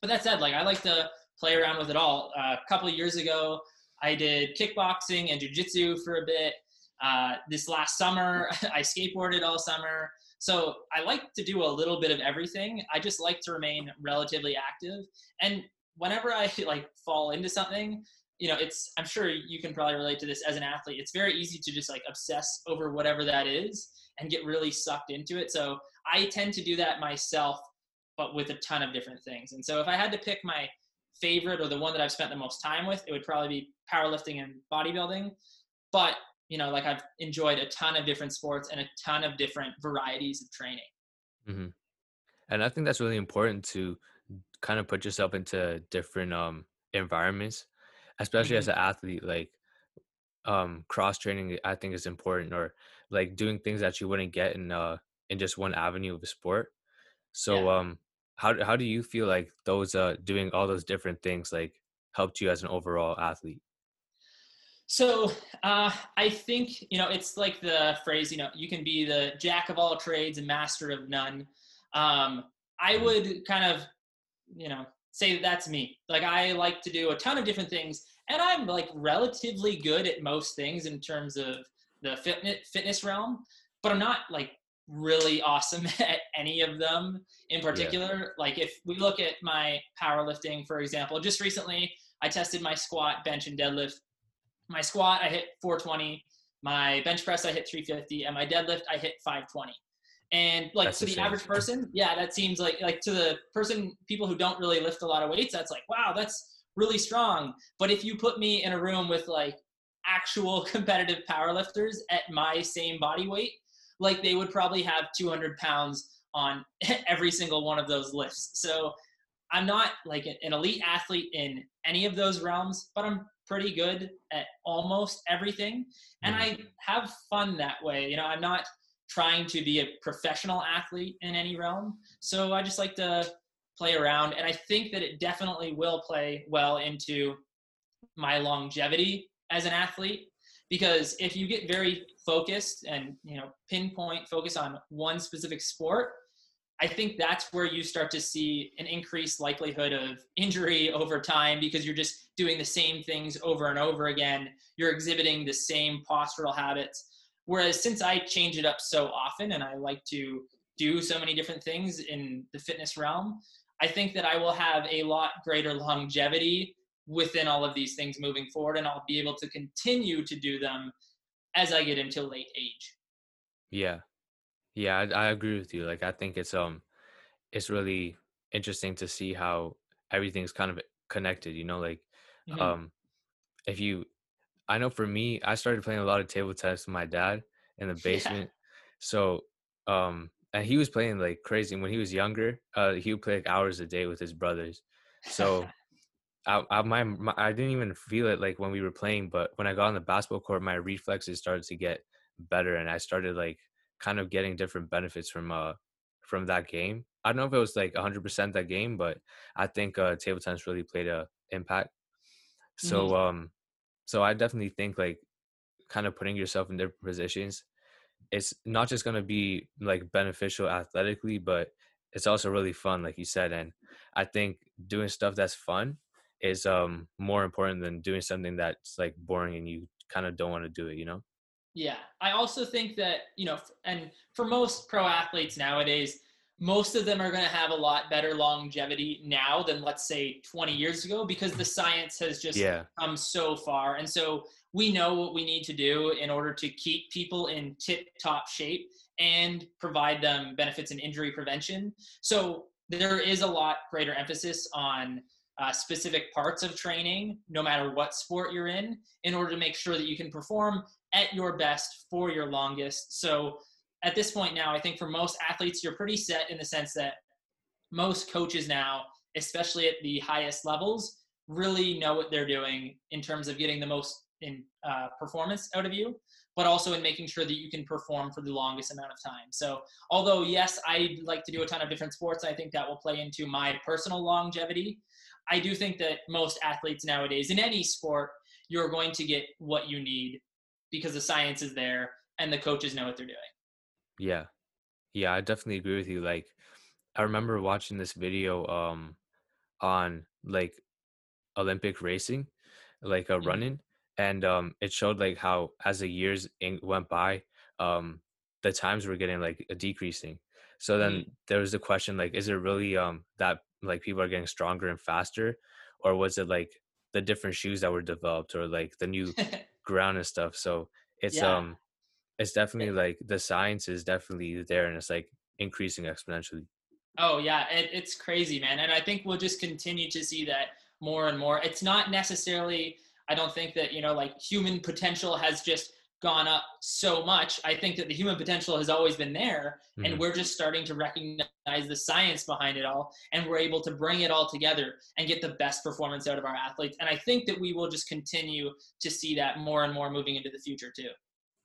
But that said, like I like to play around with it all. Uh, a couple of years ago, I did kickboxing and jujitsu for a bit. Uh, this last summer, I skateboarded all summer. So I like to do a little bit of everything. I just like to remain relatively active. And whenever I like fall into something, you know, it's I'm sure you can probably relate to this as an athlete. It's very easy to just like obsess over whatever that is and get really sucked into it. So I tend to do that myself, but with a ton of different things. And so if I had to pick my favorite or the one that I've spent the most time with, it would probably be powerlifting and bodybuilding. But you know, like I've enjoyed a ton of different sports and a ton of different varieties of training. hmm And I think that's really important to kind of put yourself into different um environments, especially as Mhm. an athlete. Like um cross training, I think is important, or like doing things that you wouldn't get in uh in just one avenue of a sport. So Yeah. um how how do you feel like those uh doing all those different things like helped you as an overall athlete? So uh, I think you know it's like the phrase you know you can be the jack of all trades and master of none. Um, I Mhm. would kind of you know say that that's me. Like I like to do a ton of different things, and I'm like relatively good at most things in terms of the fitness fitness realm, but I'm not like really awesome at any of them in particular. Yeah. Like if we look at my powerlifting, for example, just recently I tested my squat, bench, and deadlift. My squat I hit 420. My bench press I hit 350, and my deadlift I hit 520. And like that's to the average person, yeah, that seems like like to the person people who don't really lift a lot of weights, that's like wow, that's really strong. But if you put me in a room with like actual competitive powerlifters at my same body weight, like they would probably have 200 pounds on every single one of those lifts. So I'm not like an elite athlete in any of those realms, but I'm pretty good at almost everything. And I mm-hmm. have fun that way. You know, I'm not trying to be a professional athlete in any realm. So I just like to play around. And I think that it definitely will play well into my longevity as an athlete. Because if you get very focused and you know pinpoint focus on one specific sport, I think that's where you start to see an increased likelihood of injury over time because you're just doing the same things over and over again. You're exhibiting the same postural habits. Whereas since I change it up so often and I like to do so many different things in the fitness realm, I think that I will have a lot greater longevity within all of these things moving forward and I'll be able to continue to do them as I get into late age. Yeah. Yeah, I, I agree with you. Like I think it's um it's really interesting to see how everything's kind of connected, you know, like mm-hmm. um if you I know for me, I started playing a lot of table tennis with my dad in the basement. Yeah. So um and he was playing like crazy when he was younger. Uh he would play like hours a day with his brothers. So I, I my, my, I didn't even feel it like when we were playing, but when I got on the basketball court, my reflexes started to get better, and I started like kind of getting different benefits from uh from that game. I don't know if it was like 100% that game, but I think uh, table tennis really played a impact. So mm-hmm. um, so I definitely think like kind of putting yourself in different positions. It's not just gonna be like beneficial athletically, but it's also really fun, like you said. And I think doing stuff that's fun is um more important than doing something that's like boring and you kind of don't want to do it you know yeah i also think that you know and for most pro athletes nowadays most of them are going to have a lot better longevity now than let's say 20 years ago because the science has just yeah. come so far and so we know what we need to do in order to keep people in tip top shape and provide them benefits in injury prevention so there is a lot greater emphasis on uh, specific parts of training, no matter what sport you're in, in order to make sure that you can perform at your best for your longest. So at this point now, I think for most athletes, you're pretty set in the sense that most coaches now, especially at the highest levels, really know what they're doing in terms of getting the most in uh, performance out of you, but also in making sure that you can perform for the longest amount of time. So, although yes, I like to do a ton of different sports, I think that will play into my personal longevity. I do think that most athletes nowadays in any sport, you're going to get what you need because the science is there and the coaches know what they're doing. Yeah. Yeah, I definitely agree with you. Like I remember watching this video um on like Olympic racing, like a uh, mm-hmm. running and um it showed like how as the years went by um the times were getting like a decreasing so then mm-hmm. there was the question like is it really um that like people are getting stronger and faster? Or was it like the different shoes that were developed or like the new ground and stuff? So it's yeah. um it's definitely like the science is definitely there and it's like increasing exponentially. Oh yeah it, it's crazy man and i think we'll just continue to see that more and more. It's not necessarily i don't think that you know like human potential has just gone up so much. I think that the human potential has always been there, mm-hmm. and we're just starting to recognize the science behind it all, and we're able to bring it all together and get the best performance out of our athletes. And I think that we will just continue to see that more and more moving into the future too.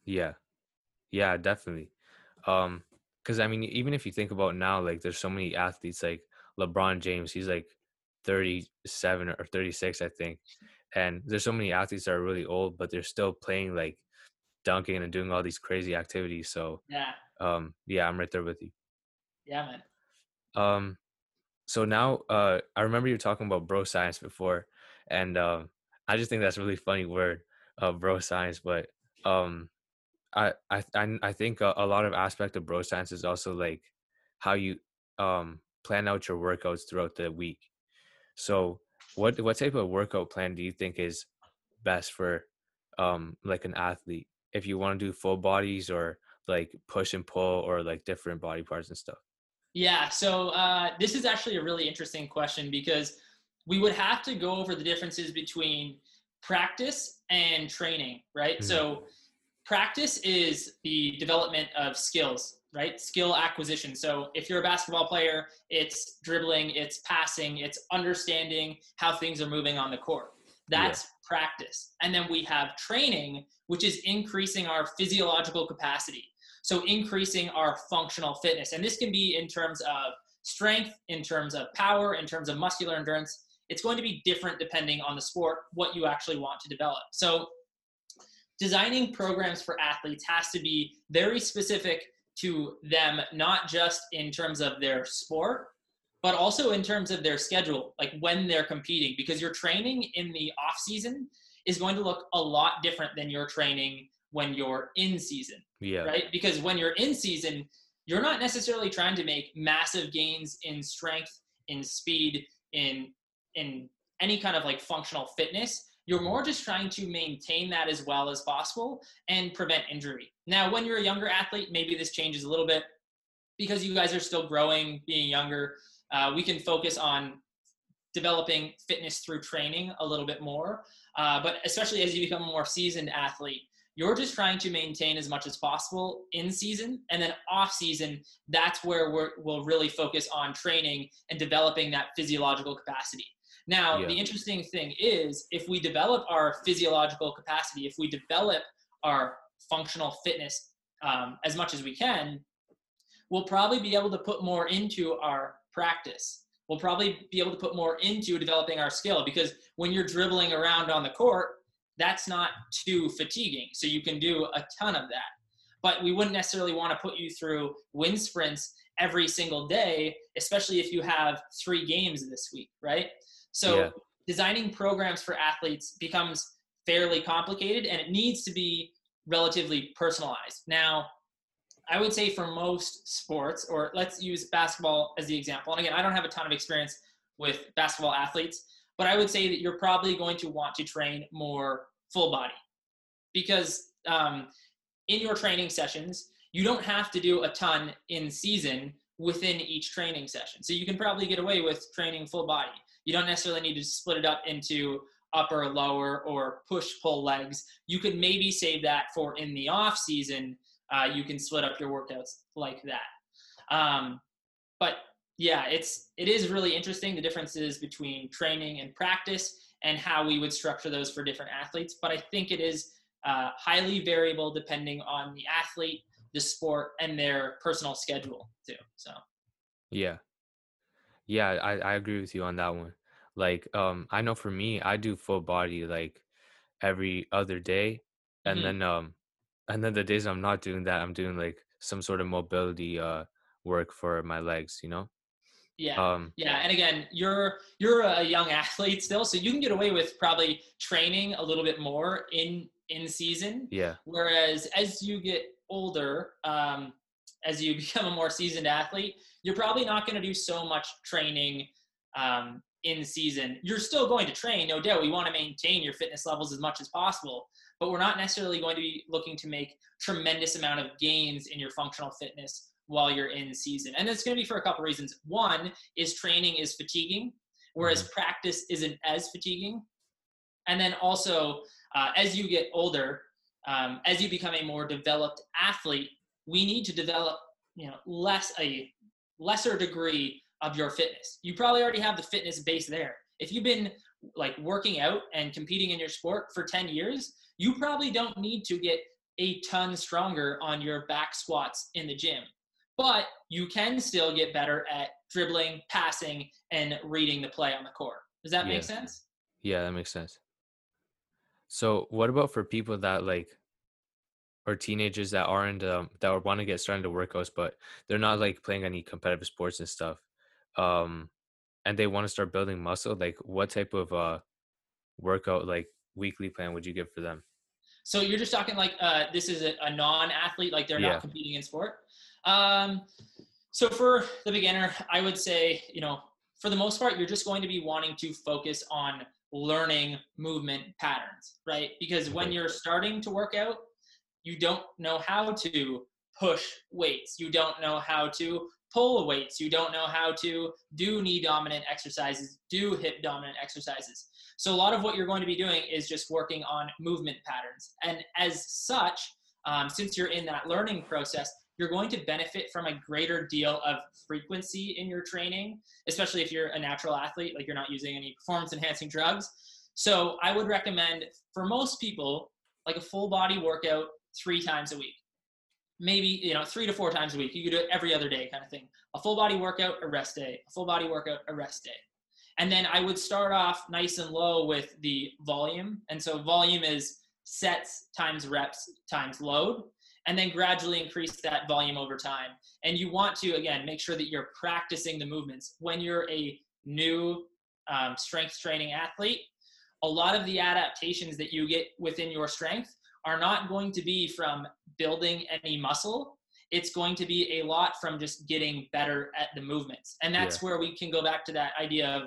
Yeah, yeah, definitely. Um, because I mean, even if you think about now, like there's so many athletes like LeBron James. He's like 37 or 36, I think. And there's so many athletes that are really old, but they're still playing like dunking and doing all these crazy activities. So yeah, um, yeah, I'm right there with you. Yeah, man. Um, so now uh I remember you were talking about bro science before and um I just think that's a really funny word, uh bro science, but um I I I think a, a lot of aspect of bro science is also like how you um plan out your workouts throughout the week. So what what type of workout plan do you think is best for um like an athlete if you want to do full bodies or like push and pull or like different body parts and stuff? Yeah, so uh, this is actually a really interesting question because we would have to go over the differences between practice and training, right? Mm-hmm. So practice is the development of skills right skill acquisition so if you're a basketball player it's dribbling it's passing it's understanding how things are moving on the court that's yeah. Practice. And then we have training which is increasing our physiological capacity. So increasing our functional fitness. And this can be in terms of strength in terms of power in terms of muscular endurance. It's going to be different depending on the sport what you actually want to develop. So designing programs for athletes has to be very specific to them, not just in terms of their sport, but also in terms of their schedule, like when they're competing, because your training in the off season is going to look a lot different than your training when you're in season. Yeah. Right? Because when you're in season, you're not necessarily trying to make massive gains in strength, in speed, in in any kind of like functional fitness. You're more just trying to maintain that as well as possible and prevent injury. Now, when you're a younger athlete, maybe this changes a little bit because you guys are still growing, being younger. Uh, we can focus on developing fitness through training a little bit more. Uh, but especially as you become a more seasoned athlete, you're just trying to maintain as much as possible in season and then off season that's where we will really focus on training and developing that physiological capacity now, yeah. the interesting thing is if we develop our physiological capacity, if we develop our functional fitness um, as much as we can, we'll probably be able to put more into our practice. We'll probably be able to put more into developing our skill because when you're dribbling around on the court, that's not too fatiguing. So you can do a ton of that. But we wouldn't necessarily want to put you through wind sprints every single day, especially if you have three games this week, right? So yeah. designing programs for athletes becomes fairly complicated and it needs to be relatively personalized. Now, I would say for most sports, or let's use basketball as the example. And again, I don't have a ton of experience with basketball athletes, but I would say that you're probably going to want to train more full body because um, in your training sessions, you don't have to do a ton in season within each training session. So you can probably get away with training full body. You don't necessarily need to split it up into upper, lower, or push pull legs. You could maybe save that for in the off season. Uh, you can split up your workouts like that. Um, but yeah, it's it is really interesting the differences between training and practice and how we would structure those for different athletes. But I think it is uh, highly variable depending on the athlete, the sport, and their personal schedule too. So yeah, yeah, I, I agree with you on that one. Like, um, I know for me, I do full body like every other day, and mm-hmm. then um, and then the days I'm not doing that, I'm doing like some sort of mobility uh work for my legs. You know. Yeah. Um, yeah. And again, you're you're a young athlete still, so you can get away with probably training a little bit more in in season. Yeah. Whereas as you get older, um, as you become a more seasoned athlete, you're probably not going to do so much training um, in season. You're still going to train, no doubt. We want to maintain your fitness levels as much as possible, but we're not necessarily going to be looking to make tremendous amount of gains in your functional fitness while you're in season. And it's going to be for a couple reasons. One is training is fatiguing, whereas mm-hmm. practice isn't as fatiguing. And then also, uh, as you get older, um, as you become a more developed athlete, we need to develop, you know, less a lesser degree of your fitness. You probably already have the fitness base there. If you've been like working out and competing in your sport for 10 years, you probably don't need to get a ton stronger on your back squats in the gym. But you can still get better at dribbling, passing, and reading the play on the court. Does that yeah. make sense? Yeah, that makes sense. So, what about for people that like or teenagers that aren't um, that want to get started into workouts, but they're not like playing any competitive sports and stuff. Um, and they want to start building muscle, like what type of uh workout like weekly plan would you give for them? So you're just talking like uh, this is a, a non-athlete, like they're yeah. not competing in sport. Um, so for the beginner, I would say, you know, for the most part, you're just going to be wanting to focus on learning movement patterns, right? Because when you're starting to work out, you don't know how to push weights. You don't know how to pull weights. You don't know how to do knee dominant exercises, do hip dominant exercises. So a lot of what you're going to be doing is just working on movement patterns. And as such, um, since you're in that learning process, you're going to benefit from a greater deal of frequency in your training, especially if you're a natural athlete, like you're not using any performance enhancing drugs. So I would recommend for most people, like a full body workout three times a week. Maybe, you know, three to four times a week. You could do it every other day kind of thing. A full body workout, a rest day. A full body workout, a rest day. And then I would start off nice and low with the volume. And so volume is sets times reps times load and then gradually increase that volume over time. And you want to, again, make sure that you're practicing the movements. When you're a new um, strength training athlete, a lot of the adaptations that you get within your strength are not going to be from building any muscle. It's going to be a lot from just getting better at the movements. And that's yeah. where we can go back to that idea of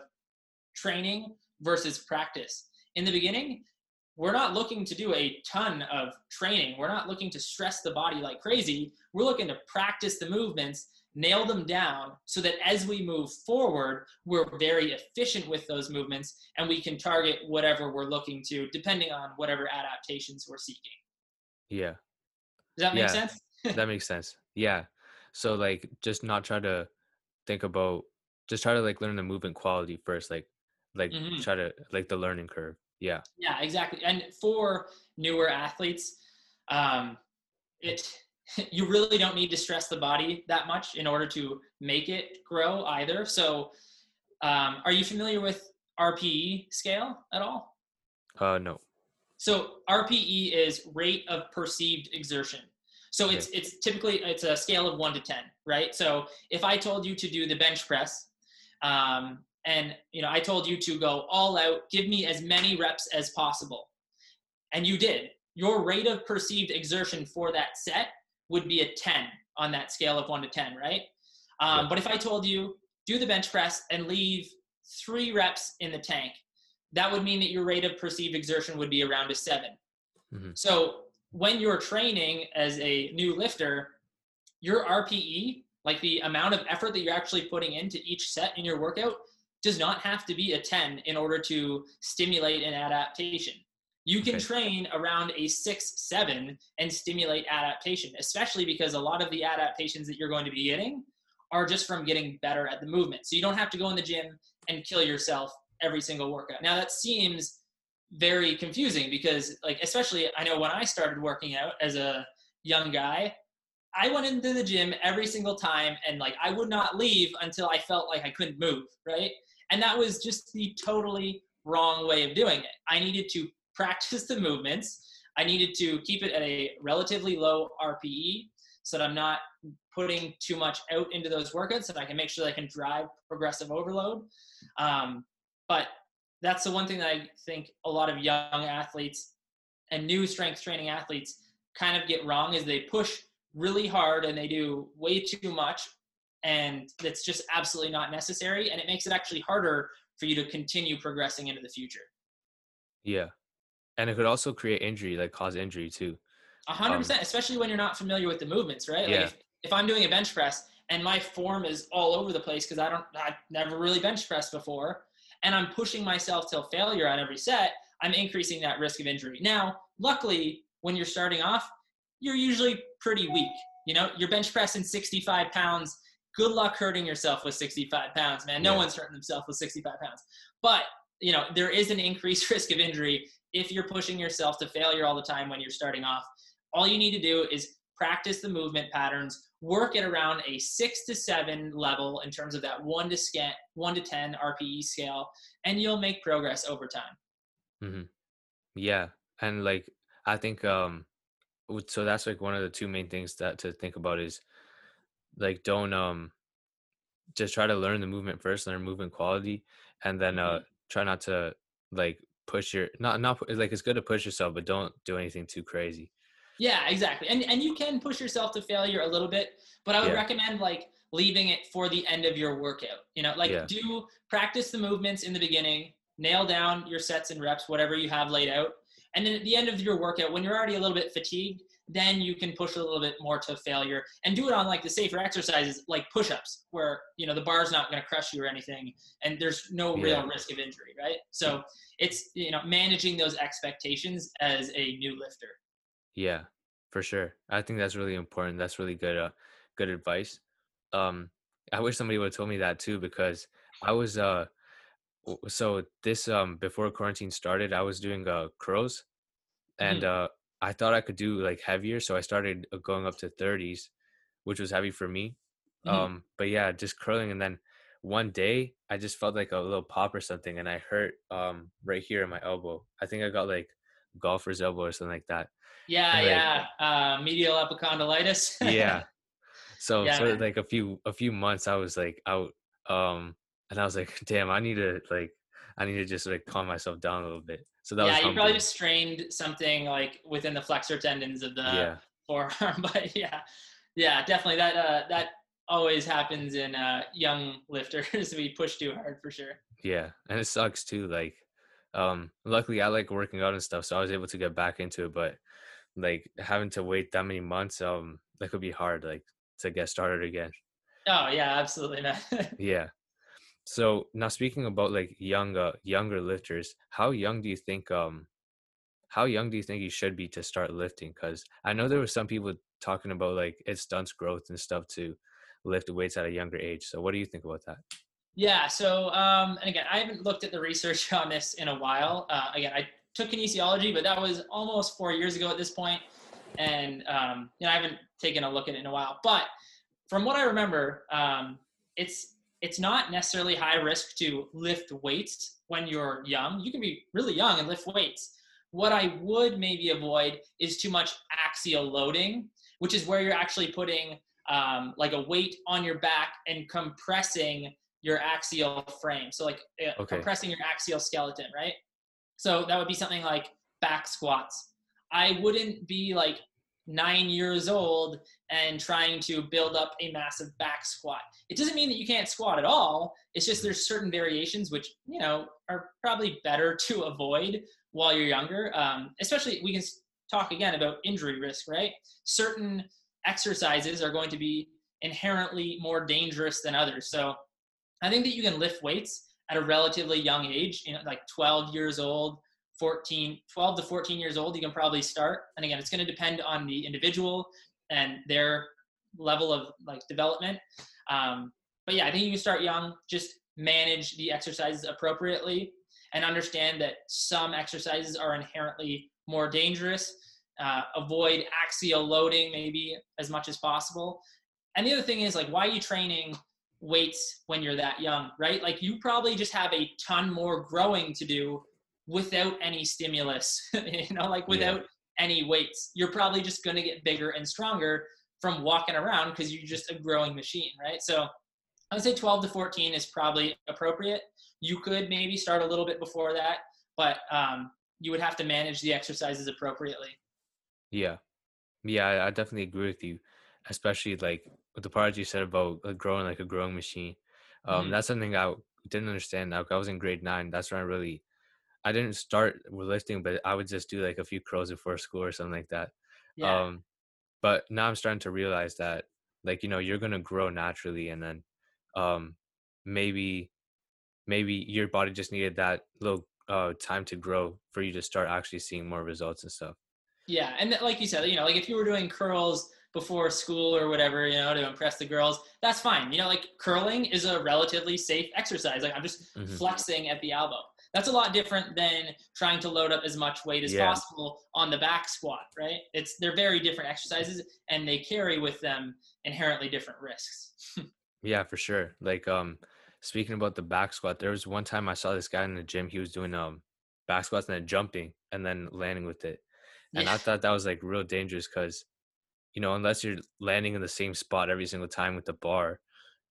training versus practice. In the beginning, we're not looking to do a ton of training. We're not looking to stress the body like crazy. We're looking to practice the movements, nail them down so that as we move forward, we're very efficient with those movements and we can target whatever we're looking to, depending on whatever adaptations we're seeking. Yeah. Does that make yeah, sense? that makes sense. Yeah. So, like, just not try to think about, just try to like learn the movement quality first. Like, like mm-hmm. try to like the learning curve yeah. Yeah, exactly. And for newer athletes, um, it you really don't need to stress the body that much in order to make it grow either. So, um, are you familiar with RPE scale at all? Uh, no. So RPE is rate of perceived exertion. So it's it's typically it's a scale of one to ten, right? So if I told you to do the bench press, um, and you know i told you to go all out give me as many reps as possible and you did your rate of perceived exertion for that set would be a 10 on that scale of 1 to 10 right um, but if i told you do the bench press and leave three reps in the tank that would mean that your rate of perceived exertion would be around a 7 mm-hmm. so when you're training as a new lifter your rpe like the amount of effort that you're actually putting into each set in your workout does not have to be a 10 in order to stimulate an adaptation. You can okay. train around a six, seven and stimulate adaptation, especially because a lot of the adaptations that you're going to be getting are just from getting better at the movement. So you don't have to go in the gym and kill yourself every single workout. Now that seems very confusing because like especially I know when I started working out as a young guy, I went into the gym every single time and like I would not leave until I felt like I couldn't move, right? And that was just the totally wrong way of doing it. I needed to practice the movements. I needed to keep it at a relatively low RPE so that I'm not putting too much out into those workouts and I can make sure that I can drive progressive overload. Um, but that's the one thing that I think a lot of young athletes and new strength training athletes kind of get wrong is they push really hard and they do way too much and that's just absolutely not necessary and it makes it actually harder for you to continue progressing into the future yeah and it could also create injury like cause injury too A 100% um, especially when you're not familiar with the movements right yeah. Like if, if i'm doing a bench press and my form is all over the place because i don't i've never really bench pressed before and i'm pushing myself till failure on every set i'm increasing that risk of injury now luckily when you're starting off you're usually pretty weak you know you're bench pressing 65 pounds good luck hurting yourself with 65 pounds, man. No yeah. one's hurting themselves with 65 pounds. But, you know, there is an increased risk of injury if you're pushing yourself to failure all the time when you're starting off. All you need to do is practice the movement patterns, work at around a six to seven level in terms of that one to scan, one to 10 RPE scale, and you'll make progress over time. Mm-hmm. Yeah. And like, I think, um, so that's like one of the two main things that to think about is like don't um just try to learn the movement first, learn movement quality, and then uh Mhm. try not to like push your not not like it's good to push yourself, but don't do anything too crazy. Yeah, exactly. And and you can push yourself to failure a little bit, but I would Yeah, recommend like leaving it for the end of your workout. You know, like yeah, do practice the movements in the beginning, nail down your sets and reps, whatever you have laid out. And then at the end of your workout, when you're already a little bit fatigued, then you can push a little bit more to failure and do it on like the safer exercises like push-ups where you know the bar's not going to crush you or anything and there's no yeah, real risk of injury right so it's you know managing those expectations as a new lifter yeah, for sure. I think that's really important. That's really good uh good advice. Um, I wish somebody would have told me that too because I was uh so this um before quarantine started, I was doing uh curls and Mhm, uh I thought I could do like heavier, so I started uh, going up to 30s, which was heavy for me. mhm. Um, but yeah, just curling, and then one day I just felt like a little pop or something, and I hurt um right here in my elbow. I think I got like golfer's elbow or something like that, Yeah, like yeah. Uh, medial epicondylitis. yeah, so yeah, for like a few a few months I was like out, um, and I was like, damn, I need to like I need to just like calm myself down a little bit. So that was Yeah, you probably just strained something like within the flexor tendons of the Yeah. forearm. But yeah, yeah, definitely that uh, that always happens in uh, young lifters. we push too hard for sure. Yeah, and it sucks too. Like, um, luckily I like working out and stuff, so I was able to get back into it. But like having to wait that many months, um, that could be hard. Like to get started again. Oh yeah, absolutely, man. Yeah. So now speaking about like young, uh, younger lifters, how young do you think, um, how young do you think you should be to start lifting? Because I know there were some people talking about like it stunts growth and stuff to lift weights at a younger age. So what do you think about that? Yeah. So, um, and again, I haven't looked at the research on this in a while. Uh, again, I took kinesiology, but that was almost four years ago at this point, and um, you know, I haven't taken a look at it in a while. But from what I remember, um, it's it's not necessarily high risk to lift weights when you're young. You can be really young and lift weights. What I would maybe avoid is too much axial loading, which is where you're actually putting um, like a weight on your back and compressing your axial frame. So like uh, Okay. compressing your axial skeleton, right? So that would be something like back squats. I wouldn't be like nine years old and trying to build up a massive back squat. It doesn't mean that you can't squat at all. It's just there's certain variations which you know are probably better to avoid while you're younger. Um, especially we can talk again about injury risk, right? Certain exercises are going to be inherently more dangerous than others. So I think that you can lift weights at a relatively young age, you know, like 12 years old, 14, 12 to 14 years old, you can probably start. And again, it's going to depend on the individual and their level of like development. Um, but yeah, I think you can start young, just manage the exercises appropriately and understand that some exercises are inherently more dangerous. Uh, avoid axial loading maybe as much as possible. And the other thing is like, why are you training weights when you're that young, right? Like you probably just have a ton more growing to do without any stimulus, you know, like Yeah. without any weights. You're probably just going to get bigger and stronger from walking around because you're just a growing machine, right? So I would say 12 to 14 is probably appropriate. You could maybe start a little bit before that, but um, you would have to manage the exercises appropriately. Yeah. Yeah, I, I definitely agree with you, especially like with the part you said about uh, growing like a growing machine. Um, Mhm. that's something I didn't understand. Like I was in grade nine. That's when I really, I didn't start with lifting, but I would just do like a few curls before school or something like that. Yeah. Um, but now I'm starting to realize that, like you know, you're gonna grow naturally, and then, um, maybe, maybe your body just needed that little uh time to grow for you to start actually seeing more results and stuff. Yeah, and like you said, you know, like if you were doing curls before school or whatever, you know, to impress the girls, that's fine. You know, like curling is a relatively safe exercise. Like I'm just hmm flexing at the elbow. That's a lot different than trying to load up as much weight as Yeah. possible on the back squat, right? It's they're very different exercises and they carry with them inherently different risks. Yeah, for sure. Like um speaking about the back squat, there was one time I saw this guy in the gym, he was doing um back squats and then jumping and then landing with it. And Yeah. I thought that was like real dangerous because, you know, unless you're landing in the same spot every single time with the bar,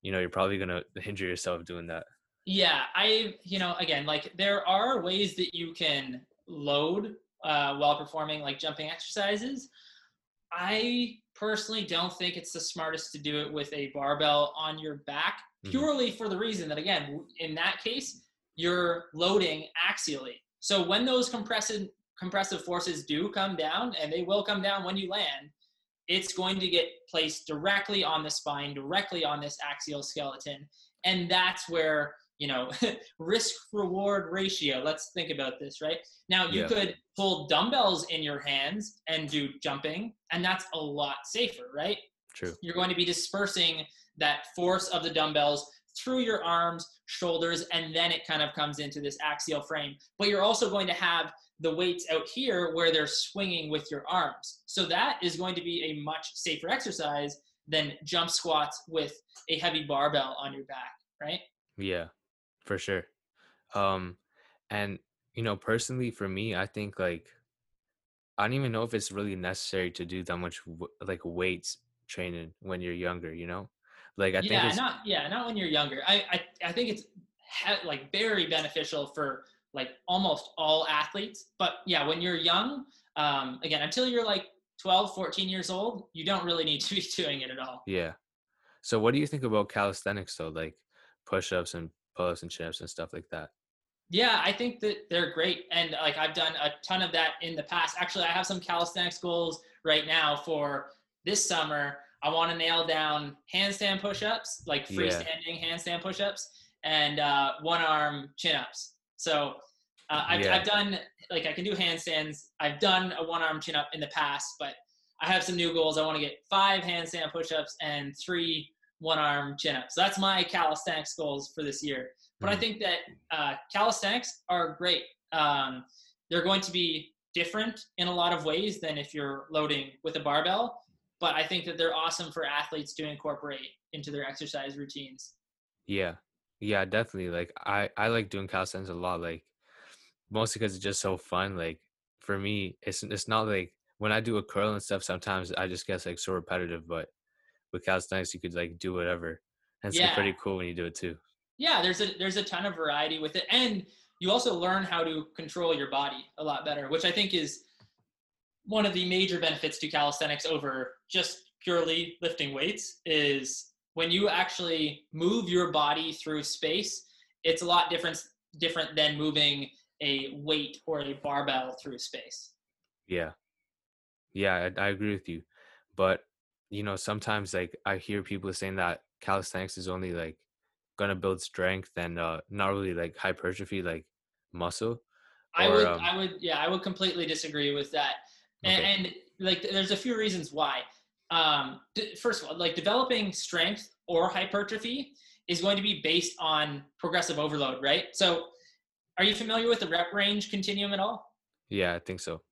you know you're probably gonna injure yourself doing that. Yeah, I you know again like there are ways that you can load uh, while performing like jumping exercises. I personally don't think it's the smartest to do it with a barbell on your back, mm-hmm. purely mm-hmm. for the reason that again in that case you're loading axially. So when those compressive compressive forces do come down, and they will come down when you land, it's going to get placed directly on the spine, directly on this axial skeleton. And that's where, you know, risk reward ratio. Let's think about this, right? Now, you yeah. could hold dumbbells in your hands and do jumping, and that's a lot safer, right? True. You're going to be dispersing that force of the dumbbells through your arms, shoulders, and then it kind of comes into this axial frame. But you're also going to have the weights out here where they're swinging with your arms. So that is going to be a much safer exercise than jump squats with a heavy barbell on your back, right? Yeah, for sure. Um, and you know, personally for me, I think like I don't even know if it's really necessary to do that much like weights training when you're younger. You know, like I yeah, think yeah, not yeah, not when you're younger. I I, I think it's he- like very beneficial for like almost all athletes. But yeah, when you're young, um, again, until you're like 12, 14 years old, you don't really need to be doing it at all. Yeah. So what do you think about calisthenics though, like push-ups and pull-ups and chin-ups and stuff like that? Yeah, I think that they're great. And like I've done a ton of that in the past. Actually, I have some calisthenics goals right now for this summer. I want to nail down handstand push-ups, like freestanding yeah. handstand push-ups, and uh, one arm chin-ups. So uh, I've, yeah. I've done like I can do handstands. I've done a one arm chin up in the past, but I have some new goals. I want to get five handstand push ups and three one arm chin ups. So that's my calisthenics goals for this year. But mm-hmm. I think that uh, calisthenics are great. Um, they're going to be different in a lot of ways than if you're loading with a barbell. But I think that they're awesome for athletes to incorporate into their exercise routines. Yeah, yeah, definitely. Like I I like doing calisthenics a lot. Like mostly because it's just so fun. Like for me, it's it's not like when I do a curl and stuff. Sometimes I just get like so repetitive. But with calisthenics, you could like do whatever. And it's yeah. like, pretty cool when you do it too. Yeah, there's a there's a ton of variety with it, and you also learn how to control your body a lot better, which I think is one of the major benefits to calisthenics over just purely lifting weights is when you actually move your body through space, it's a lot different different than moving a weight or a barbell through space. Yeah. Yeah, I, I agree with you. But you know, sometimes like I hear people saying that calisthenics is only like gonna build strength and uh not really like hypertrophy like muscle. I would um, I would yeah, I would completely disagree with that. Okay. And, and like there's a few reasons why um, first of all, like developing strength or hypertrophy is going to be based on progressive overload, right? So, are you familiar with the rep range continuum at all? Yeah, I think so.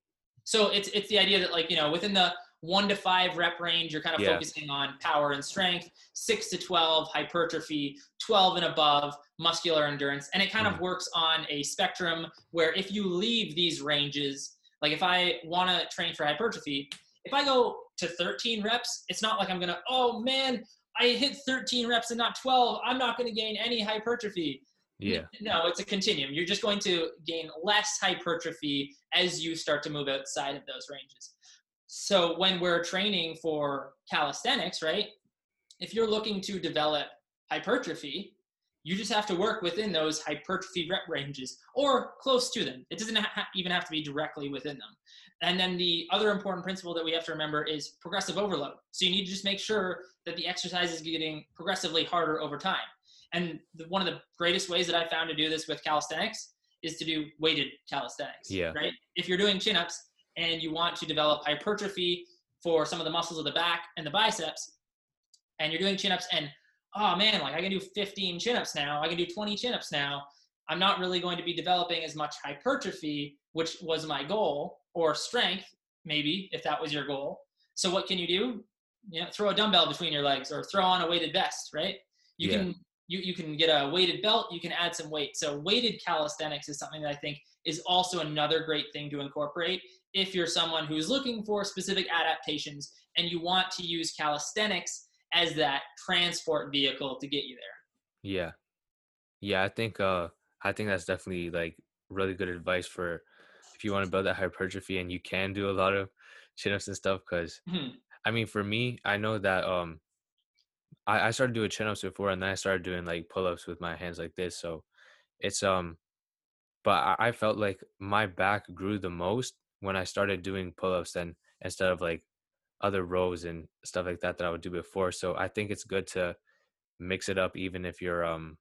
So it's it's the idea that like you know within the one to five rep range, you're kind of yeah. focusing on power and strength. Six to twelve hypertrophy, twelve and above muscular endurance, and it kind mm. of works on a spectrum where if you leave these ranges, like if I want to train for hypertrophy, if I go to 13 reps, it's not like I'm gonna, oh man, I hit 13 reps and not 12. I'm not gonna gain any hypertrophy. Yeah. No, it's a continuum. You're just going to gain less hypertrophy as you start to move outside of those ranges. So when we're training for calisthenics, right? If you're looking to develop hypertrophy, you just have to work within those hypertrophy rep ranges or close to them. It doesn't ha- even have to be directly within them. And then the other important principle that we have to remember is progressive overload. So you need to just make sure that the exercise is getting progressively harder over time. And the, one of the greatest ways that I found to do this with calisthenics is to do weighted calisthenics. Yeah. Right. If you're doing chin ups and you want to develop hypertrophy for some of the muscles of the back and the biceps, and you're doing chin ups and oh man, like I can do 15 chin ups now, I can do 20 chin ups now. I'm not really going to be developing as much hypertrophy, which was my goal, or strength, maybe, if that was your goal. So what can you do? You know, throw a dumbbell between your legs or throw on a weighted vest, right? You yeah. can you, you can get a weighted belt, you can add some weight. So weighted calisthenics is something that I think is also another great thing to incorporate if you're someone who's looking for specific adaptations and you want to use calisthenics as that transport vehicle to get you there. Yeah. Yeah, I think uh I think that's definitely like really good advice for if you want to build that hypertrophy and you can do a lot of chin-ups and stuff because Mhm. I mean for me, I know that um I, I started doing chin-ups before and then I started doing like pull-ups with my hands like this. So it's um but I, I felt like my back grew the most when I started doing pull-ups than instead of like other rows and stuff like that that I would do before. So I think it's good to mix it up even if you're um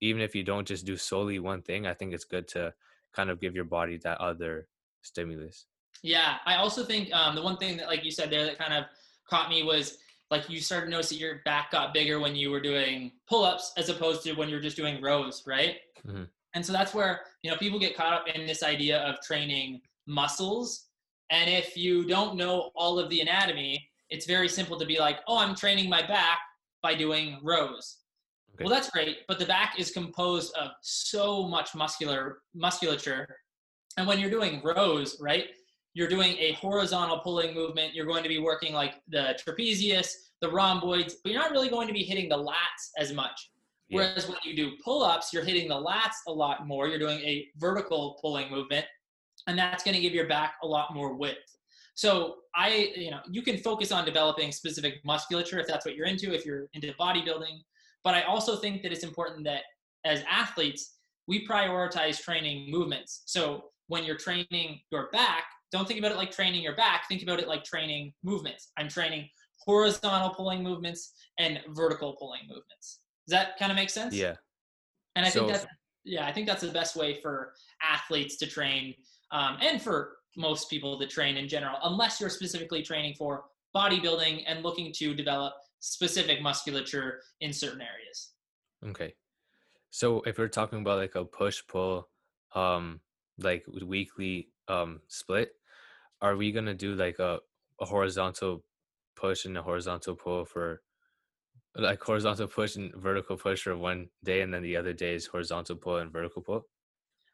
even if you don't just do solely one thing, I think it's good to kind of give your body that other stimulus. Yeah, I also think um, the one thing that, like you said there, that kind of caught me was like you started to notice that your back got bigger when you were doing pull-ups as opposed to when you're just doing rows, right? Mhm. And so that's where you know people get caught up in this idea of training muscles, and if you don't know all of the anatomy, it's very simple to be like, oh, I'm training my back by doing rows. Okay. Well, that's great, but the back is composed of so much muscular musculature, and when you're doing rows, right? you're doing a horizontal pulling movement. You're going to be working like the trapezius, the rhomboids, but you're not really going to be hitting the lats as much. Yeah. Whereas when you do pull ups, you're hitting the lats a lot more. You're doing a vertical pulling movement, and that's going to give your back a lot more width. So I, you know, you can focus on developing specific musculature if that's what you're into, if you're into bodybuilding. But I also think that it's important that as athletes, we prioritize training movements. So when you're training your back, don't think about it like training your back. Think about it like training movements. I'm training horizontal pulling movements and vertical pulling movements. Does that kind of make sense? Yeah. And I So- think that's yeah, I think that's the best way for athletes to train, um, and for most people to train in general, unless you're specifically training for bodybuilding and looking to develop specific musculature in certain areas. Okay. So if we're talking about like a push pull um like weekly um split, are we gonna do like a, a horizontal push and a horizontal pull for like horizontal push and vertical push for one day and then the other day is horizontal pull and vertical pull?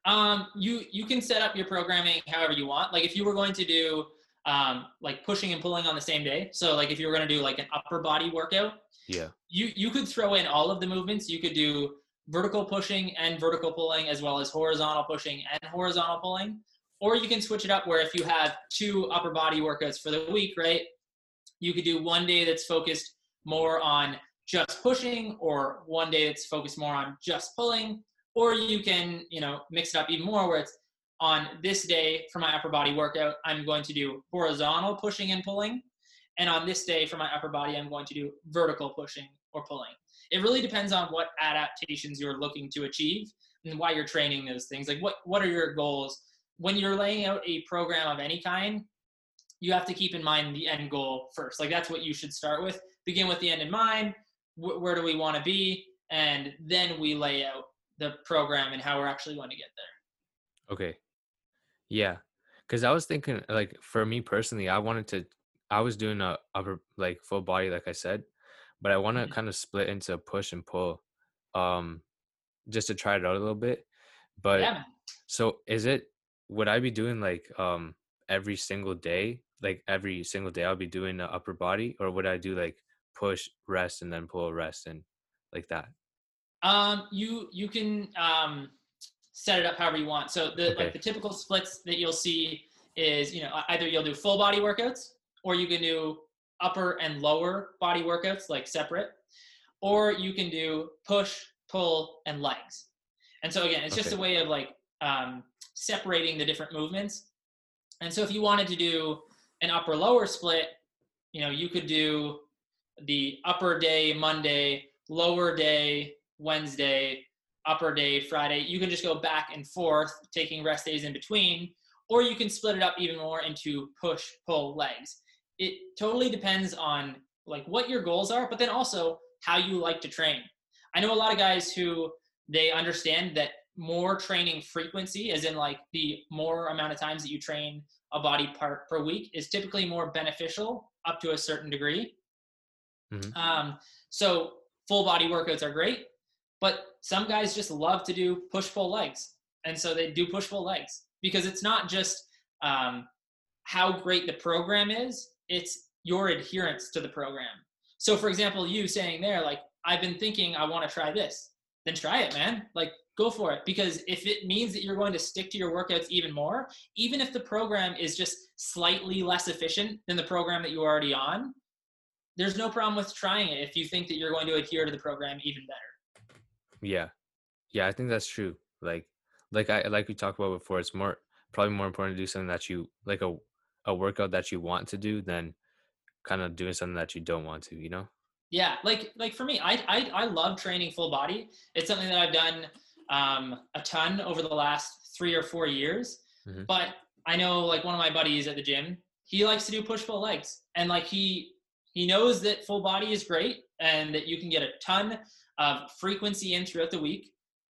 Um, you you can set up your programming however you want. Like if you were going to do um, like pushing and pulling on the same day, so like if you were going to do like an upper body workout, Yeah. you you could throw in all of the movements. You could do vertical pushing and vertical pulling as well as horizontal pushing and horizontal pulling. Or you can switch it up where if you have two upper body workouts for the week, right? You could do one day that's focused more on just pushing or one day that's focused more on just pulling or you can, you know, mix it up even more where it's on this day for my upper body workout, I'm going to do horizontal pushing and pulling. And on this day for my upper body, I'm going to do vertical pushing or pulling. It really depends on what adaptations you're looking to achieve and why you're training those things. Like what what are your goals? When you're laying out a program of any kind, you have to keep in mind the end goal first. Like that's what you should start with. Begin with the end in mind. Wh- where do we want to be? And then we lay out the program and how we're actually going to get there. Okay. Yeah. Cause I was thinking like for me personally, I wanted to I was doing a upper like full body, like I said, but I want to Mhm. kind of split into push and pull, um, just to try it out a little bit. But yeah, so is it would I be doing like um every single day? Like every single day I'll be doing the upper body, or would I do like push, rest, and then pull, rest, and like that? Um, you you can um, set it up however you want. So the Okay. like the typical splits that you'll see is you know either you'll do full body workouts or you can do upper and lower body workouts like separate, or you can do push, pull, and legs. And so again, it's just a way of like um, separating the different movements. And so if you wanted to do an upper lower split, you know, you could do the upper day Monday, lower day Wednesday, upper day Friday. You can just go back and forth, taking rest days in between, or you can split it up even more into push, pull, legs. It totally depends on like what your goals are, but then also how you like to train. I know a lot of guys who they understand that more training frequency, as in like the more amount of times that you train a body part per week, is typically more beneficial up to a certain degree. Mhm. Um, so full body workouts are great, but some guys just love to do push pull legs, and so they do push pull legs because it's not just um, how great the program is; it's your adherence to the program. So, for example, you saying there, like, I've been thinking I want to try this, then try it, man. Like, go for it. Because if it means that you're going to stick to your workouts even more, even if the program is just slightly less efficient than the program that you're already on, there's no problem with trying it if you think that you're going to adhere to the program even better. Yeah. Yeah, I think that's true. Like like I like we talked about before, it's more probably more important to do something that you like a a workout that you want to do than kind of doing something that you don't want to, you know? Yeah, like like for me, I I, I love training full body. It's something that I've done um, a ton over the last three or four years. Mm-hmm. But I know like one of my buddies at the gym, he likes to do push pull legs, and like he he knows that full body is great and that you can get a ton of frequency in throughout the week.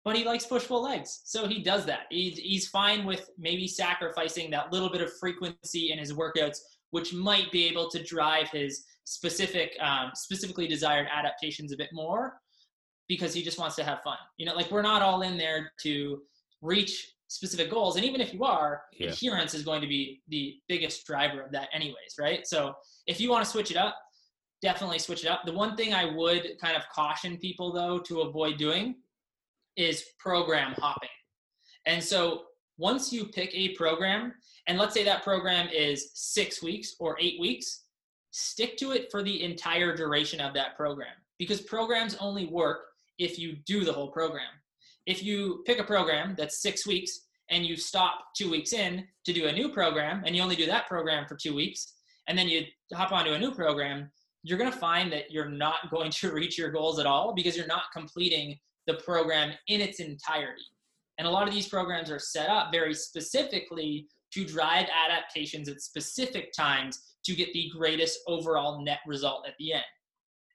But he likes push pull legs, so he does that. He's he's fine with maybe sacrificing that little bit of frequency in his workouts, which might be able to drive his specific um, specifically desired adaptations a bit more because he just wants to have fun. You know, like we're not all in there to reach specific goals. And even if you are, yeah. adherence is going to be the biggest driver of that, anyways, right? So if you want to switch it up, definitely switch it up. The one thing I would kind of caution people, though, to avoid doing is program hopping. And so once you pick a program, and let's say that program is six weeks or eight weeks, stick to it for the entire duration of that program because programs only work if you do the whole program. If you pick a program that's six weeks and you stop two weeks in to do a new program and you only do that program for two weeks and then you hop onto a new program, you're going to find that you're not going to reach your goals at all because you're not completing the program in its entirety. And a lot of these programs are set up very specifically to drive adaptations at specific times to get the greatest overall net result at the end.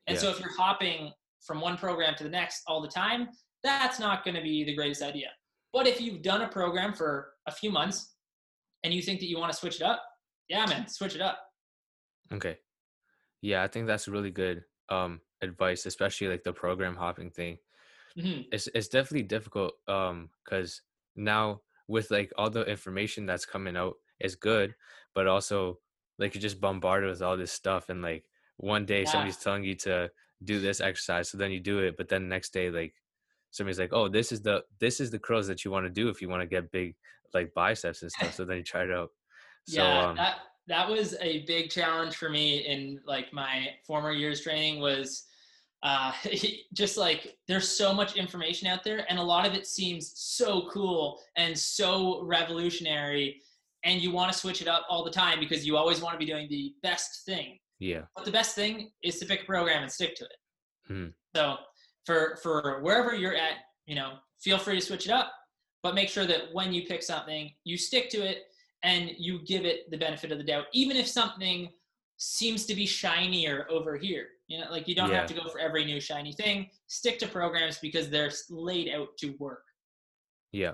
And yeah. so if you're hopping from one program to the next all the time, that's not going to be the greatest idea. But if you've done a program for a few months and you think that you want to switch it up, yeah, man, switch it up. Okay. Yeah, I think that's really good um, advice, especially like the program hopping thing. Mm-hmm. It's it's definitely difficult um because now with like all the information that's coming out is good, but also like you're just bombarded with all this stuff and like one day yeah. somebody's telling you to do this exercise so then you do it but then next day like somebody's like oh this is the this is the curls that you want to do if you want to get big like biceps and stuff so then you try it out so, yeah um, that that was a big challenge for me in like my former years training was uh, just like there's so much information out there and a lot of it seems so cool and so revolutionary and you want to switch it up all the time because you always want to be doing the best thing yeah. But the best thing is to pick a program and stick to it. Mm. So for for wherever you're at, you know, feel free to switch it up, but make sure that when you pick something, you stick to it and you give it the benefit of the doubt, even if something seems to be shinier over here. You know, like you don't yeah. have to go for every new shiny thing. Stick to programs because they're laid out to work. Yeah.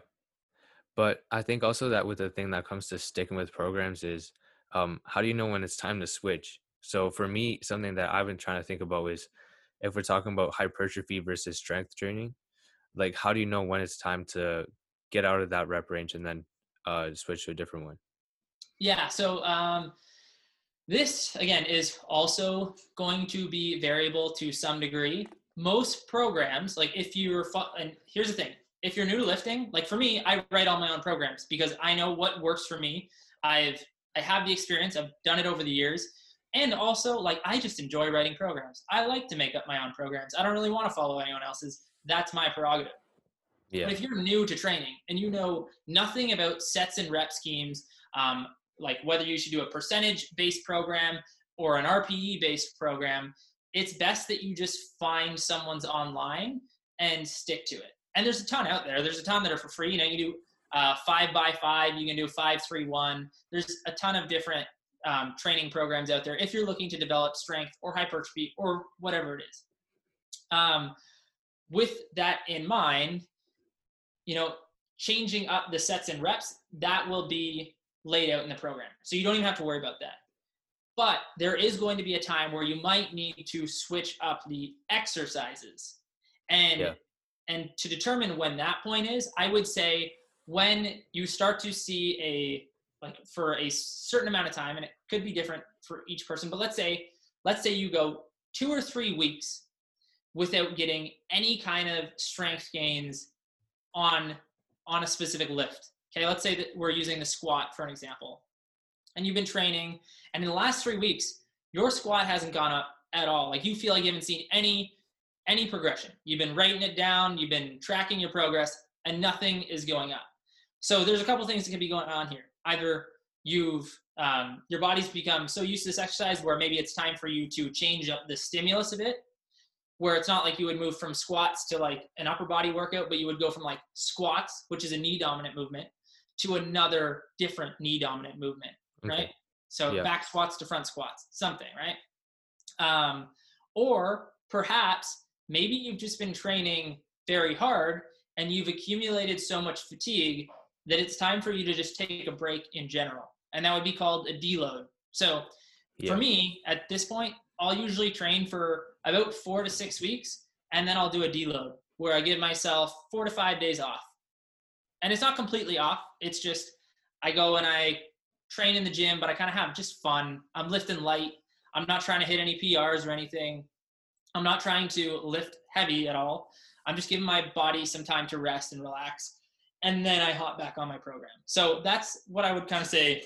But I think also that with the thing that comes to sticking with programs is um, how do you know when it's time to switch? So for me, something that I've been trying to think about is if we're talking about hypertrophy versus strength training, like how do you know when it's time to get out of that rep range and then uh, switch to a different one? Yeah. So um, this again is also going to be variable to some degree. Most programs, like if you're, and here's the thing, if you're new to lifting, like for me, I write all my own programs because I know what works for me. I've I have the experience. I've done it over the years and also like i just enjoy writing programs i like to make up my own programs i don't really want to follow anyone else's that's my prerogative yeah. but if you're new to training and you know nothing about sets and rep schemes um, like whether you should do a percentage based program or an rpe based program it's best that you just find someone's online and stick to it. And there's a ton out there. There's a ton that are for free. You know you do uh, five by five. You can do five three one. There's a ton of different um, training programs out there if you're looking to develop strength or hypertrophy or whatever it is. Um, with that in mind, you know, changing up the sets and reps, that will be laid out in the program. So you don't even have to worry about that. But there is going to be a time where you might need to switch up the exercises. And yeah. and to determine when that point is, I would say when you start to see a like for a certain amount of time and it could be different for each person but let's say let's say you go two or three weeks without getting any kind of strength gains on on a specific lift. Okay, let's say that we're using the squat for an example. And you've been training, and in the last three weeks, your squat hasn't gone up at all. Like you feel like you haven't seen any any progression. You've been writing it down, you've been tracking your progress, and nothing is going up. So there's a couple things that can be going on here. Either you've um, your body's become so used to this exercise where maybe it's time for you to change up the stimulus a bit where it's not like you would move from squats to like an upper body workout, but you would go from like squats, which is a knee dominant movement, to another different knee dominant movement, okay. right? So yeah. back squats to front squats, something, right? Um, or perhaps maybe you've just been training very hard and you've accumulated so much fatigue that it's time for you to just take a break in general. And that would be called a deload. So yeah. for me, at this point, I'll usually train for about four to six weeks, and then I'll do a deload where I give myself four to five days off. And it's not completely off. It's just I go and I train in the gym, but I kind of have just fun. I'm lifting light. I'm not trying to hit any PRs or anything. I'm not trying to lift heavy at all. I'm just giving my body some time to rest and relax. And then I hop back on my program. So that's what I would kind of say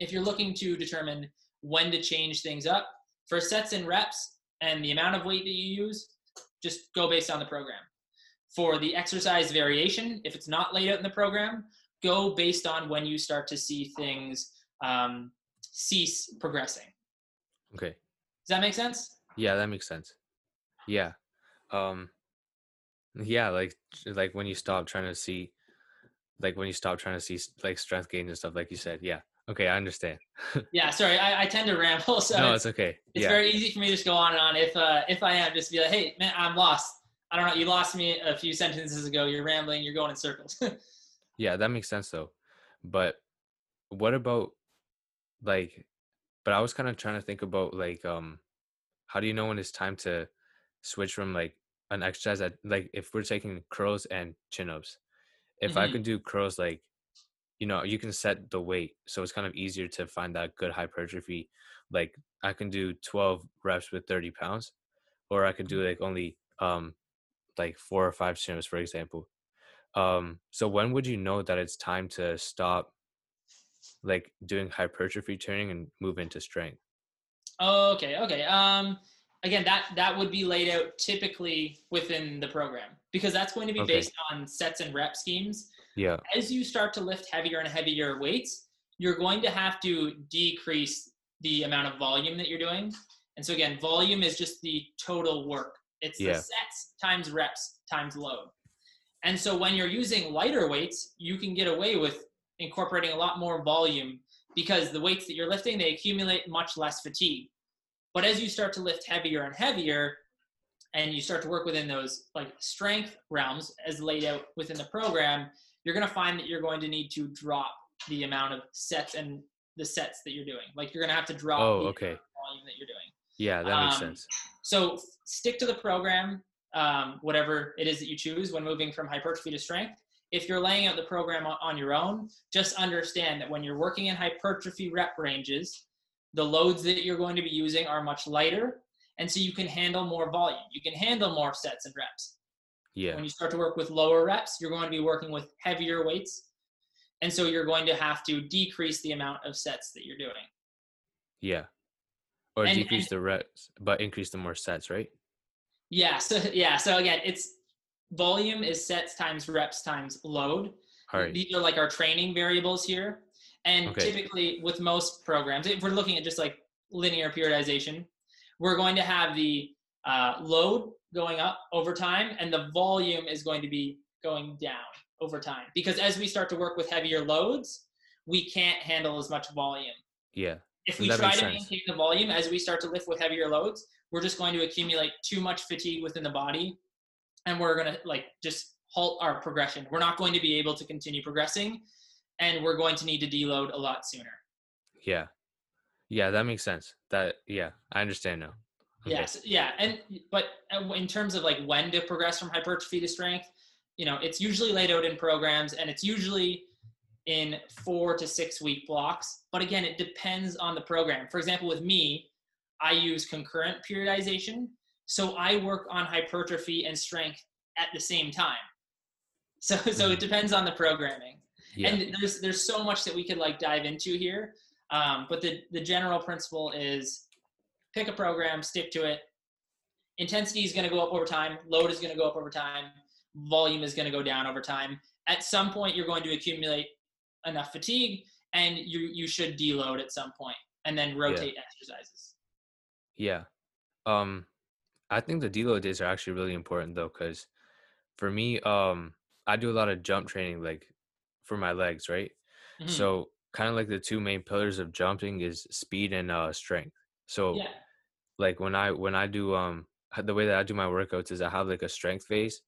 if you're looking to determine when to change things up. For sets and reps, and the amount of weight that you use, just go based on the program. For the exercise variation, if it's not laid out in the program, go based on when you start to see things um, cease progressing. Okay. Does that make sense? Yeah, that makes sense. Yeah. Um yeah, like like when you stop trying to see like when you stop trying to see like strength gains and stuff like you said. Yeah. Okay, I understand. yeah, sorry, I, I, tend to ramble, so no, it's, it's okay. It's yeah. very easy for me to just go on and on. If uh, if I am, just be like, hey, man, I'm lost. I don't know. You lost me a few sentences ago. You're rambling. You're going in circles. yeah, that makes sense though. But what about like? But I was kind of trying to think about like, um, how do you know when it's time to switch from like an exercise that like if we're taking curls and chin ups, if mm-hmm. I could do curls like you know you can set the weight so it's kind of easier to find that good hypertrophy like i can do 12 reps with 30 pounds or i could do mm-hmm. like only um like four or five chin-ups for example um so when would you know that it's time to stop like doing hypertrophy training and move into strength okay okay um again that that would be laid out typically within the program because that's going to be okay. based on sets and rep schemes yeah. As you start to lift heavier and heavier weights, you're going to have to decrease the amount of volume that you're doing. And so again, volume is just the total work. It's yeah. the sets times reps times load. And so when you're using lighter weights, you can get away with incorporating a lot more volume because the weights that you're lifting, they accumulate much less fatigue. But as you start to lift heavier and heavier, and you start to work within those like strength realms as laid out within the program, you're going to find that you're going to need to drop the amount of sets and the sets that you're doing. Like you're going to have to drop oh, the okay. volume that you're doing. Yeah, that makes um, sense. So stick to the program, um, whatever it is that you choose when moving from hypertrophy to strength. If you're laying out the program on your own, just understand that when you're working in hypertrophy rep ranges, the loads that you're going to be using are much lighter. And so you can handle more volume. You can handle more sets and reps. Yeah. When you start to work with lower reps, you're going to be working with heavier weights. And so you're going to have to decrease the amount of sets that you're doing. Yeah. Or and, decrease and, the reps, but increase the more sets, right? Yeah. So yeah. So again, it's volume is sets times reps times load. All right. These are like our training variables here. And okay. typically with most programs, if we're looking at just like linear periodization, we're going to have the uh, load going up over time and the volume is going to be going down over time. Because as we start to work with heavier loads we can't handle as much volume. Yeah. If we try to sense. maintain the volume as we start to lift with heavier loads we're just going to accumulate too much fatigue within the body and we're going to like just halt our progression. We're not going to be able to continue progressing and we're going to need to deload a lot sooner. Yeah. Yeah that makes sense. That yeah i understand now Yes, yeah, and but uh, in terms of like when to progress from hypertrophy to strength, you know, it's usually laid out in programs, and it's usually in four to six week blocks. But again, it depends on the program. For example, with me, I use concurrent periodization. So I work on hypertrophy and strength at the same time. So so it Mm-hmm. depends on the programming. Yeah. And there's there's so much that we could like dive into here. Um, but the the general principle is pick a program, stick to it. Intensity is going to go up over time. Load is going to go up over time. Volume is going to go down over time. At some point, you're going to accumulate enough fatigue, and you you should deload at some point, and then rotate exercises. Yeah. Um I think the deload days are actually really important though cuz for me um I do a lot of jump training like for my legs, right? Mhm. So kind of like the two main pillars of jumping is speed and uh strength. So yeah, like when I when I do um the way that I do my workouts is I have like a strength phase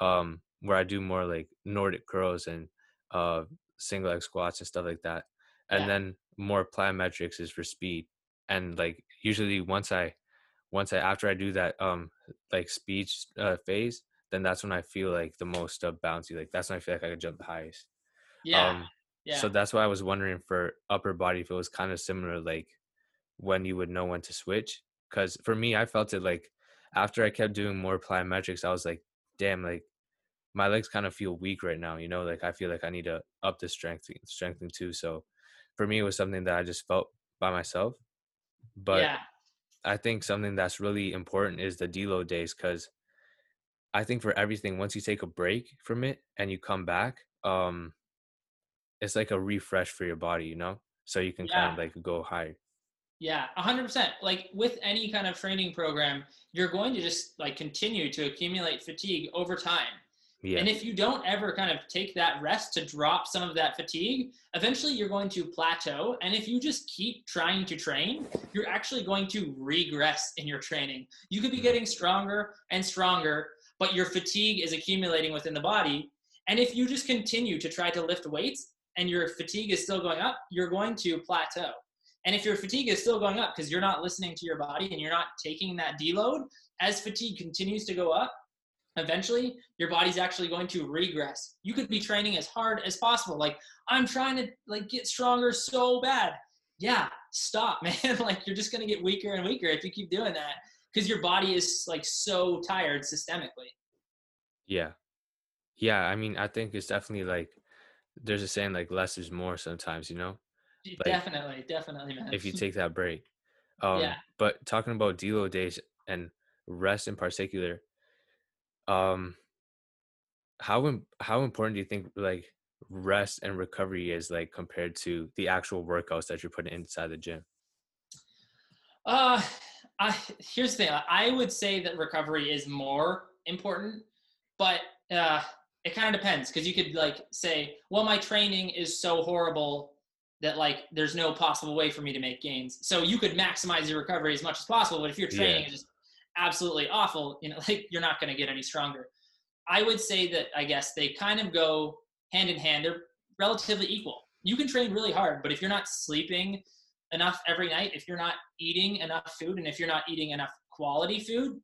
um where I do more like Nordic curls and uh single leg squats and stuff like that. And Yeah. then more plyometrics is for speed. And like usually once I once I after I do that um like speed uh, phase, then that's when I feel like the most uh, bouncy. Like that's when I feel like I can jump the highest. yeah, Um yeah. so that's why I was wondering for upper body if it was kind of similar, like when you would know when to switch. Because for me, I felt it like after I kept doing more plyometrics, I was like, damn, like my legs kind of feel weak right now. You know, like I feel like I need to up the strength, strengthening too. So for me, it was something that I just felt by myself. But yeah, I think something that's really important is the deload days because I think for everything, once you take a break from it and you come back, um, it's like a refresh for your body, you know? So you can kind of like go higher. Yeah, a hundred percent. Like with any kind of training program, you're going to just like continue to accumulate fatigue over time. Yeah. And if you don't ever kind of take that rest to drop some of that fatigue, eventually you're going to plateau. And if you just keep trying to train, you're actually going to regress in your training. You could be mm. getting stronger and stronger, but your fatigue is accumulating within the body. And if you just continue to try to lift weights and your fatigue is still going up, you're going to plateau. And if your fatigue is still going up because you're not listening to your body and you're not taking that deload, as fatigue continues to go up, eventually your body's actually going to regress. You could be training as hard as possible. Like, I'm trying to like get stronger so bad. Yeah, stop, man. like you're just gonna get weaker and weaker if you keep doing that. Because your body is like so tired systemically. yeah. Yeah. I mean, I think it's definitely like there's a saying like less is more sometimes, you know, Like, definitely, definitely, man. if you take that break. Um, Yeah. But talking about deload days and rest in particular, um, how im- how important do you think like rest and recovery is like compared to the actual workouts that you're putting inside the gym? Uh, I, here's the thing. I would say that recovery is more important, but uh, it kind of depends because you could like say, well, my training is so horrible that like there's no possible way for me to make gains. So you could maximize your recovery as much as possible, but if your training Yeah. is just absolutely awful, you know, like you're not going to get any stronger. I would say that I guess they kind of go hand in hand. They're relatively equal. You can train really hard, but if you're not sleeping enough every night, if you're not eating enough food, and if you're not eating enough quality food,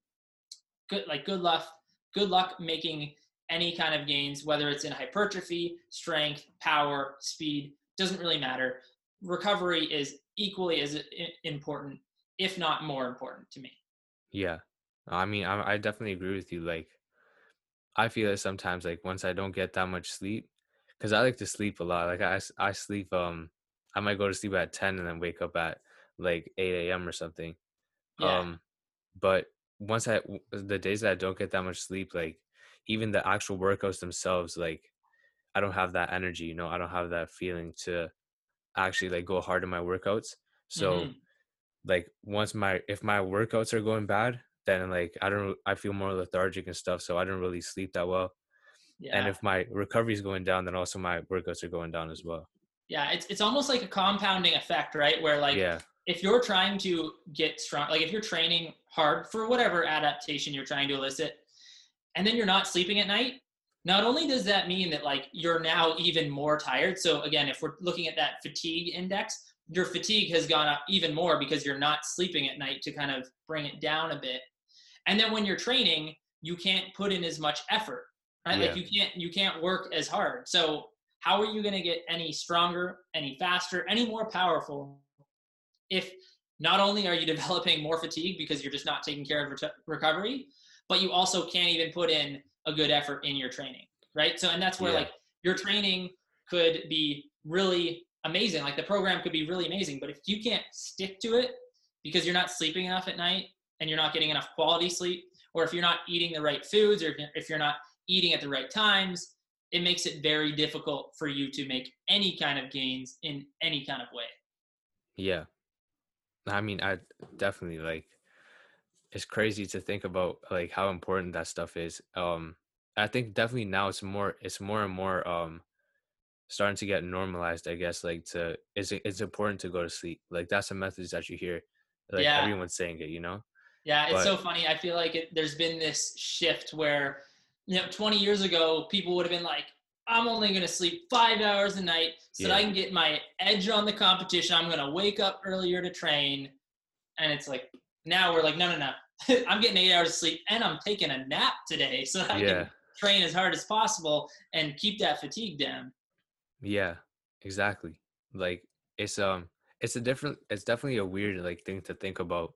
good like good luck, good luck making any kind of gains, whether it's in hypertrophy, strength, power, speed, doesn't really matter. Recovery is equally as important, if not more important to me. Yeah. I mean, I, I definitely agree with you. Like, I feel it sometimes, like, once I don't get that much sleep, because I like to sleep a lot. Like, I, I sleep, um, I might go to sleep at 10 and then wake up at like 8 a.m. or something. Yeah. Um, but once I, the days that I don't get that much sleep, like, even the actual workouts themselves, like, I don't have that energy, you know, I don't have that feeling to actually like go hard in my workouts. So, Mhm. like once my if my workouts are going bad then like i don't i feel more lethargic and stuff so i don't really sleep that well yeah. and if my recovery is going down then also my workouts are going down as well yeah, it's it's almost like a compounding effect, right? Where like yeah if you're trying to get strong, like if you're training hard for whatever adaptation you're trying to elicit, and then you're not sleeping at night, not only does that mean that like you're now even more tired. So again, if we're looking at that fatigue index, your fatigue has gone up even more because you're not sleeping at night to kind of bring it down a bit. And then when you're training, you can't put in as much effort, right? Like you can't you can't work as hard. So how are you going to get any stronger, any faster, any more powerful if not only are you developing more fatigue because you're just not taking care of re- recovery, but you also can't even put in a good effort in your training, right? So, and that's where yeah. like your training could be really amazing. Like the program could be really amazing, but if you can't stick to it because you're not sleeping enough at night and you're not getting enough quality sleep, or if you're not eating the right foods, or if you're not eating at the right times, it makes it very difficult for you to make any kind of gains in any kind of way. Yeah. I mean, I definitely like it's crazy to think about like how important that stuff is. Um I think definitely now it's more it's more and more um starting to get normalized, I guess, like to it's it's important to go to sleep. Like that's a message that you hear. Like yeah. everyone's saying it, you know? Yeah, it's but, so funny. I feel like it, there's been this shift where you know, 20 years ago, people would have been like, I'm only going to sleep five hours a night so yeah. that I can get my edge on the competition. I'm going to wake up earlier to train. And it's like, now we're like, no, no, no. I'm getting eight hours of sleep and I'm taking a nap today so that I yeah. can train as hard as possible and keep that fatigue down. Yeah, exactly. Like it's um it's a different it's definitely a weird like thing to think about.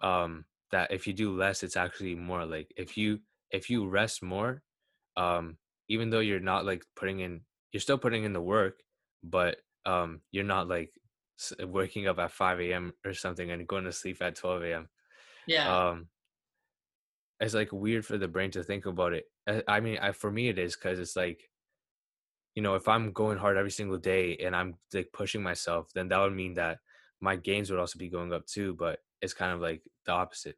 Um that if you do less it's actually more like if you if you rest more, um, even though you're not like putting in, you're still putting in the work, but um, you're not like waking up at 5 a.m. or something and going to sleep at 12 a.m. Yeah. Um, it's like weird for the brain to think about it. I, mean, I, for me, it is because it's like, you know, if I'm going hard every single day and I'm like pushing myself, then that would mean that my gains would also be going up too. But it's kind of like the opposite.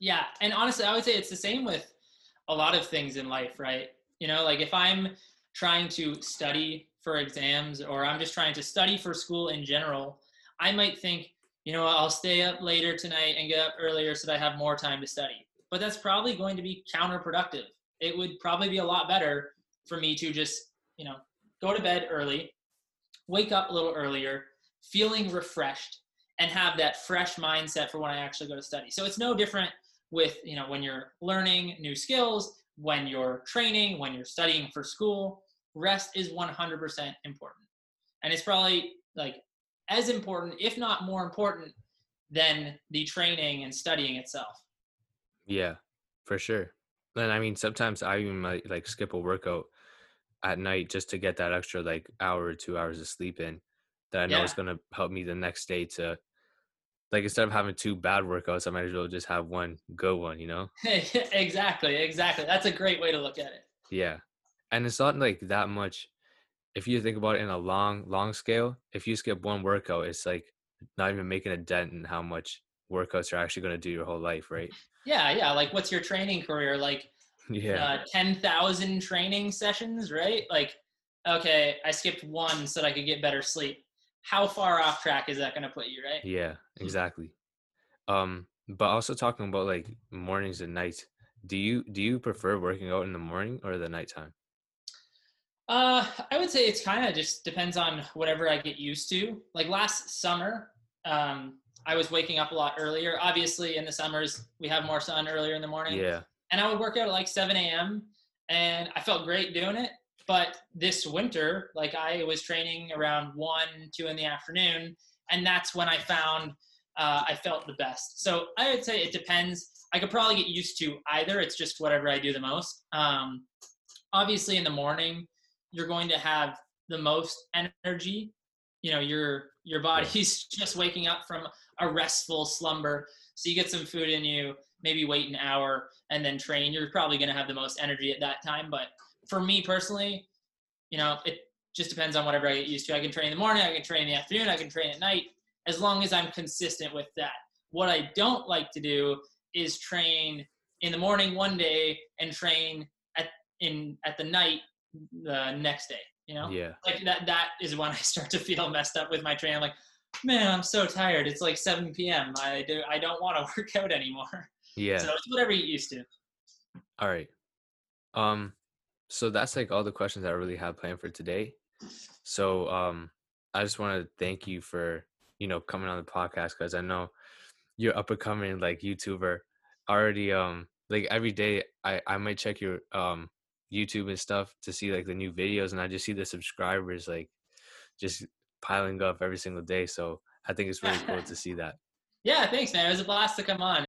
Yeah, and honestly, I would say it's the same with a lot of things in life, right? You know, like if I'm trying to study for exams or I'm just trying to study for school in general, I might think, you know, I'll stay up later tonight and get up earlier so that I have more time to study. But that's probably going to be counterproductive. It would probably be a lot better for me to just, you know, go to bed early, wake up a little earlier, feeling refreshed, and have that fresh mindset for when I actually go to study. So it's no different with you know when you're learning new skills when you're training when you're studying for school rest is 100% important and it's probably like as important if not more important than the training and studying itself yeah for sure and i mean sometimes i even might like skip a workout at night just to get that extra like hour or two hours of sleep in that i know yeah. is going to help me the next day to like instead of having two bad workouts, I might as well just have one good one, you know? exactly, exactly. That's a great way to look at it. Yeah. And it's not like that much if you think about it in a long, long scale, if you skip one workout, it's like not even making a dent in how much workouts you're actually going to do your whole life, right? Yeah, yeah. Like, what's your training career? Like, yeah, uh, ten thousand training sessions, right? Like, okay, I skipped one so that I could get better sleep how far off track is that going to put you, right? Yeah, exactly. Um, but also talking about like mornings and nights. Do you do you prefer working out in the morning or the nighttime? Uh, I would say it's kind of just depends on whatever I get used to. Like last summer, um, I was waking up a lot earlier. Obviously, in the summers we have more sun earlier in the morning. Yeah. And I would work out at like 7 a.m. and I felt great doing it. But this winter, like I was training around one, two in the afternoon, and that's when I found uh, I felt the best. So I would say it depends. I could probably get used to either. It's just whatever I do the most. Um, obviously, in the morning, you're going to have the most energy. You know, your your body's just waking up from a restful slumber, so you get some food in you. Maybe wait an hour and then train. You're probably going to have the most energy at that time, but for me personally, you know, it just depends on whatever I get used to. I can train in the morning, I can train in the afternoon, I can train at night, as long as I'm consistent with that. What I don't like to do is train in the morning one day and train at in at the night the next day. You know, yeah, like that. That is when I start to feel messed up with my training. I'm like, man, I'm so tired. It's like 7 p.m. I do. I don't want to work out anymore. Yeah. So it's whatever you used to. All right. Um, so that's like all the questions I really have planned for today. So um I just want to thank you for, you know, coming on the podcast because I know you're up and coming like YouTuber. Already um like every day I I might check your um YouTube and stuff to see like the new videos and I just see the subscribers like just piling up every single day. So I think it's really cool to see that. Yeah, thanks, man. It was a blast to come on.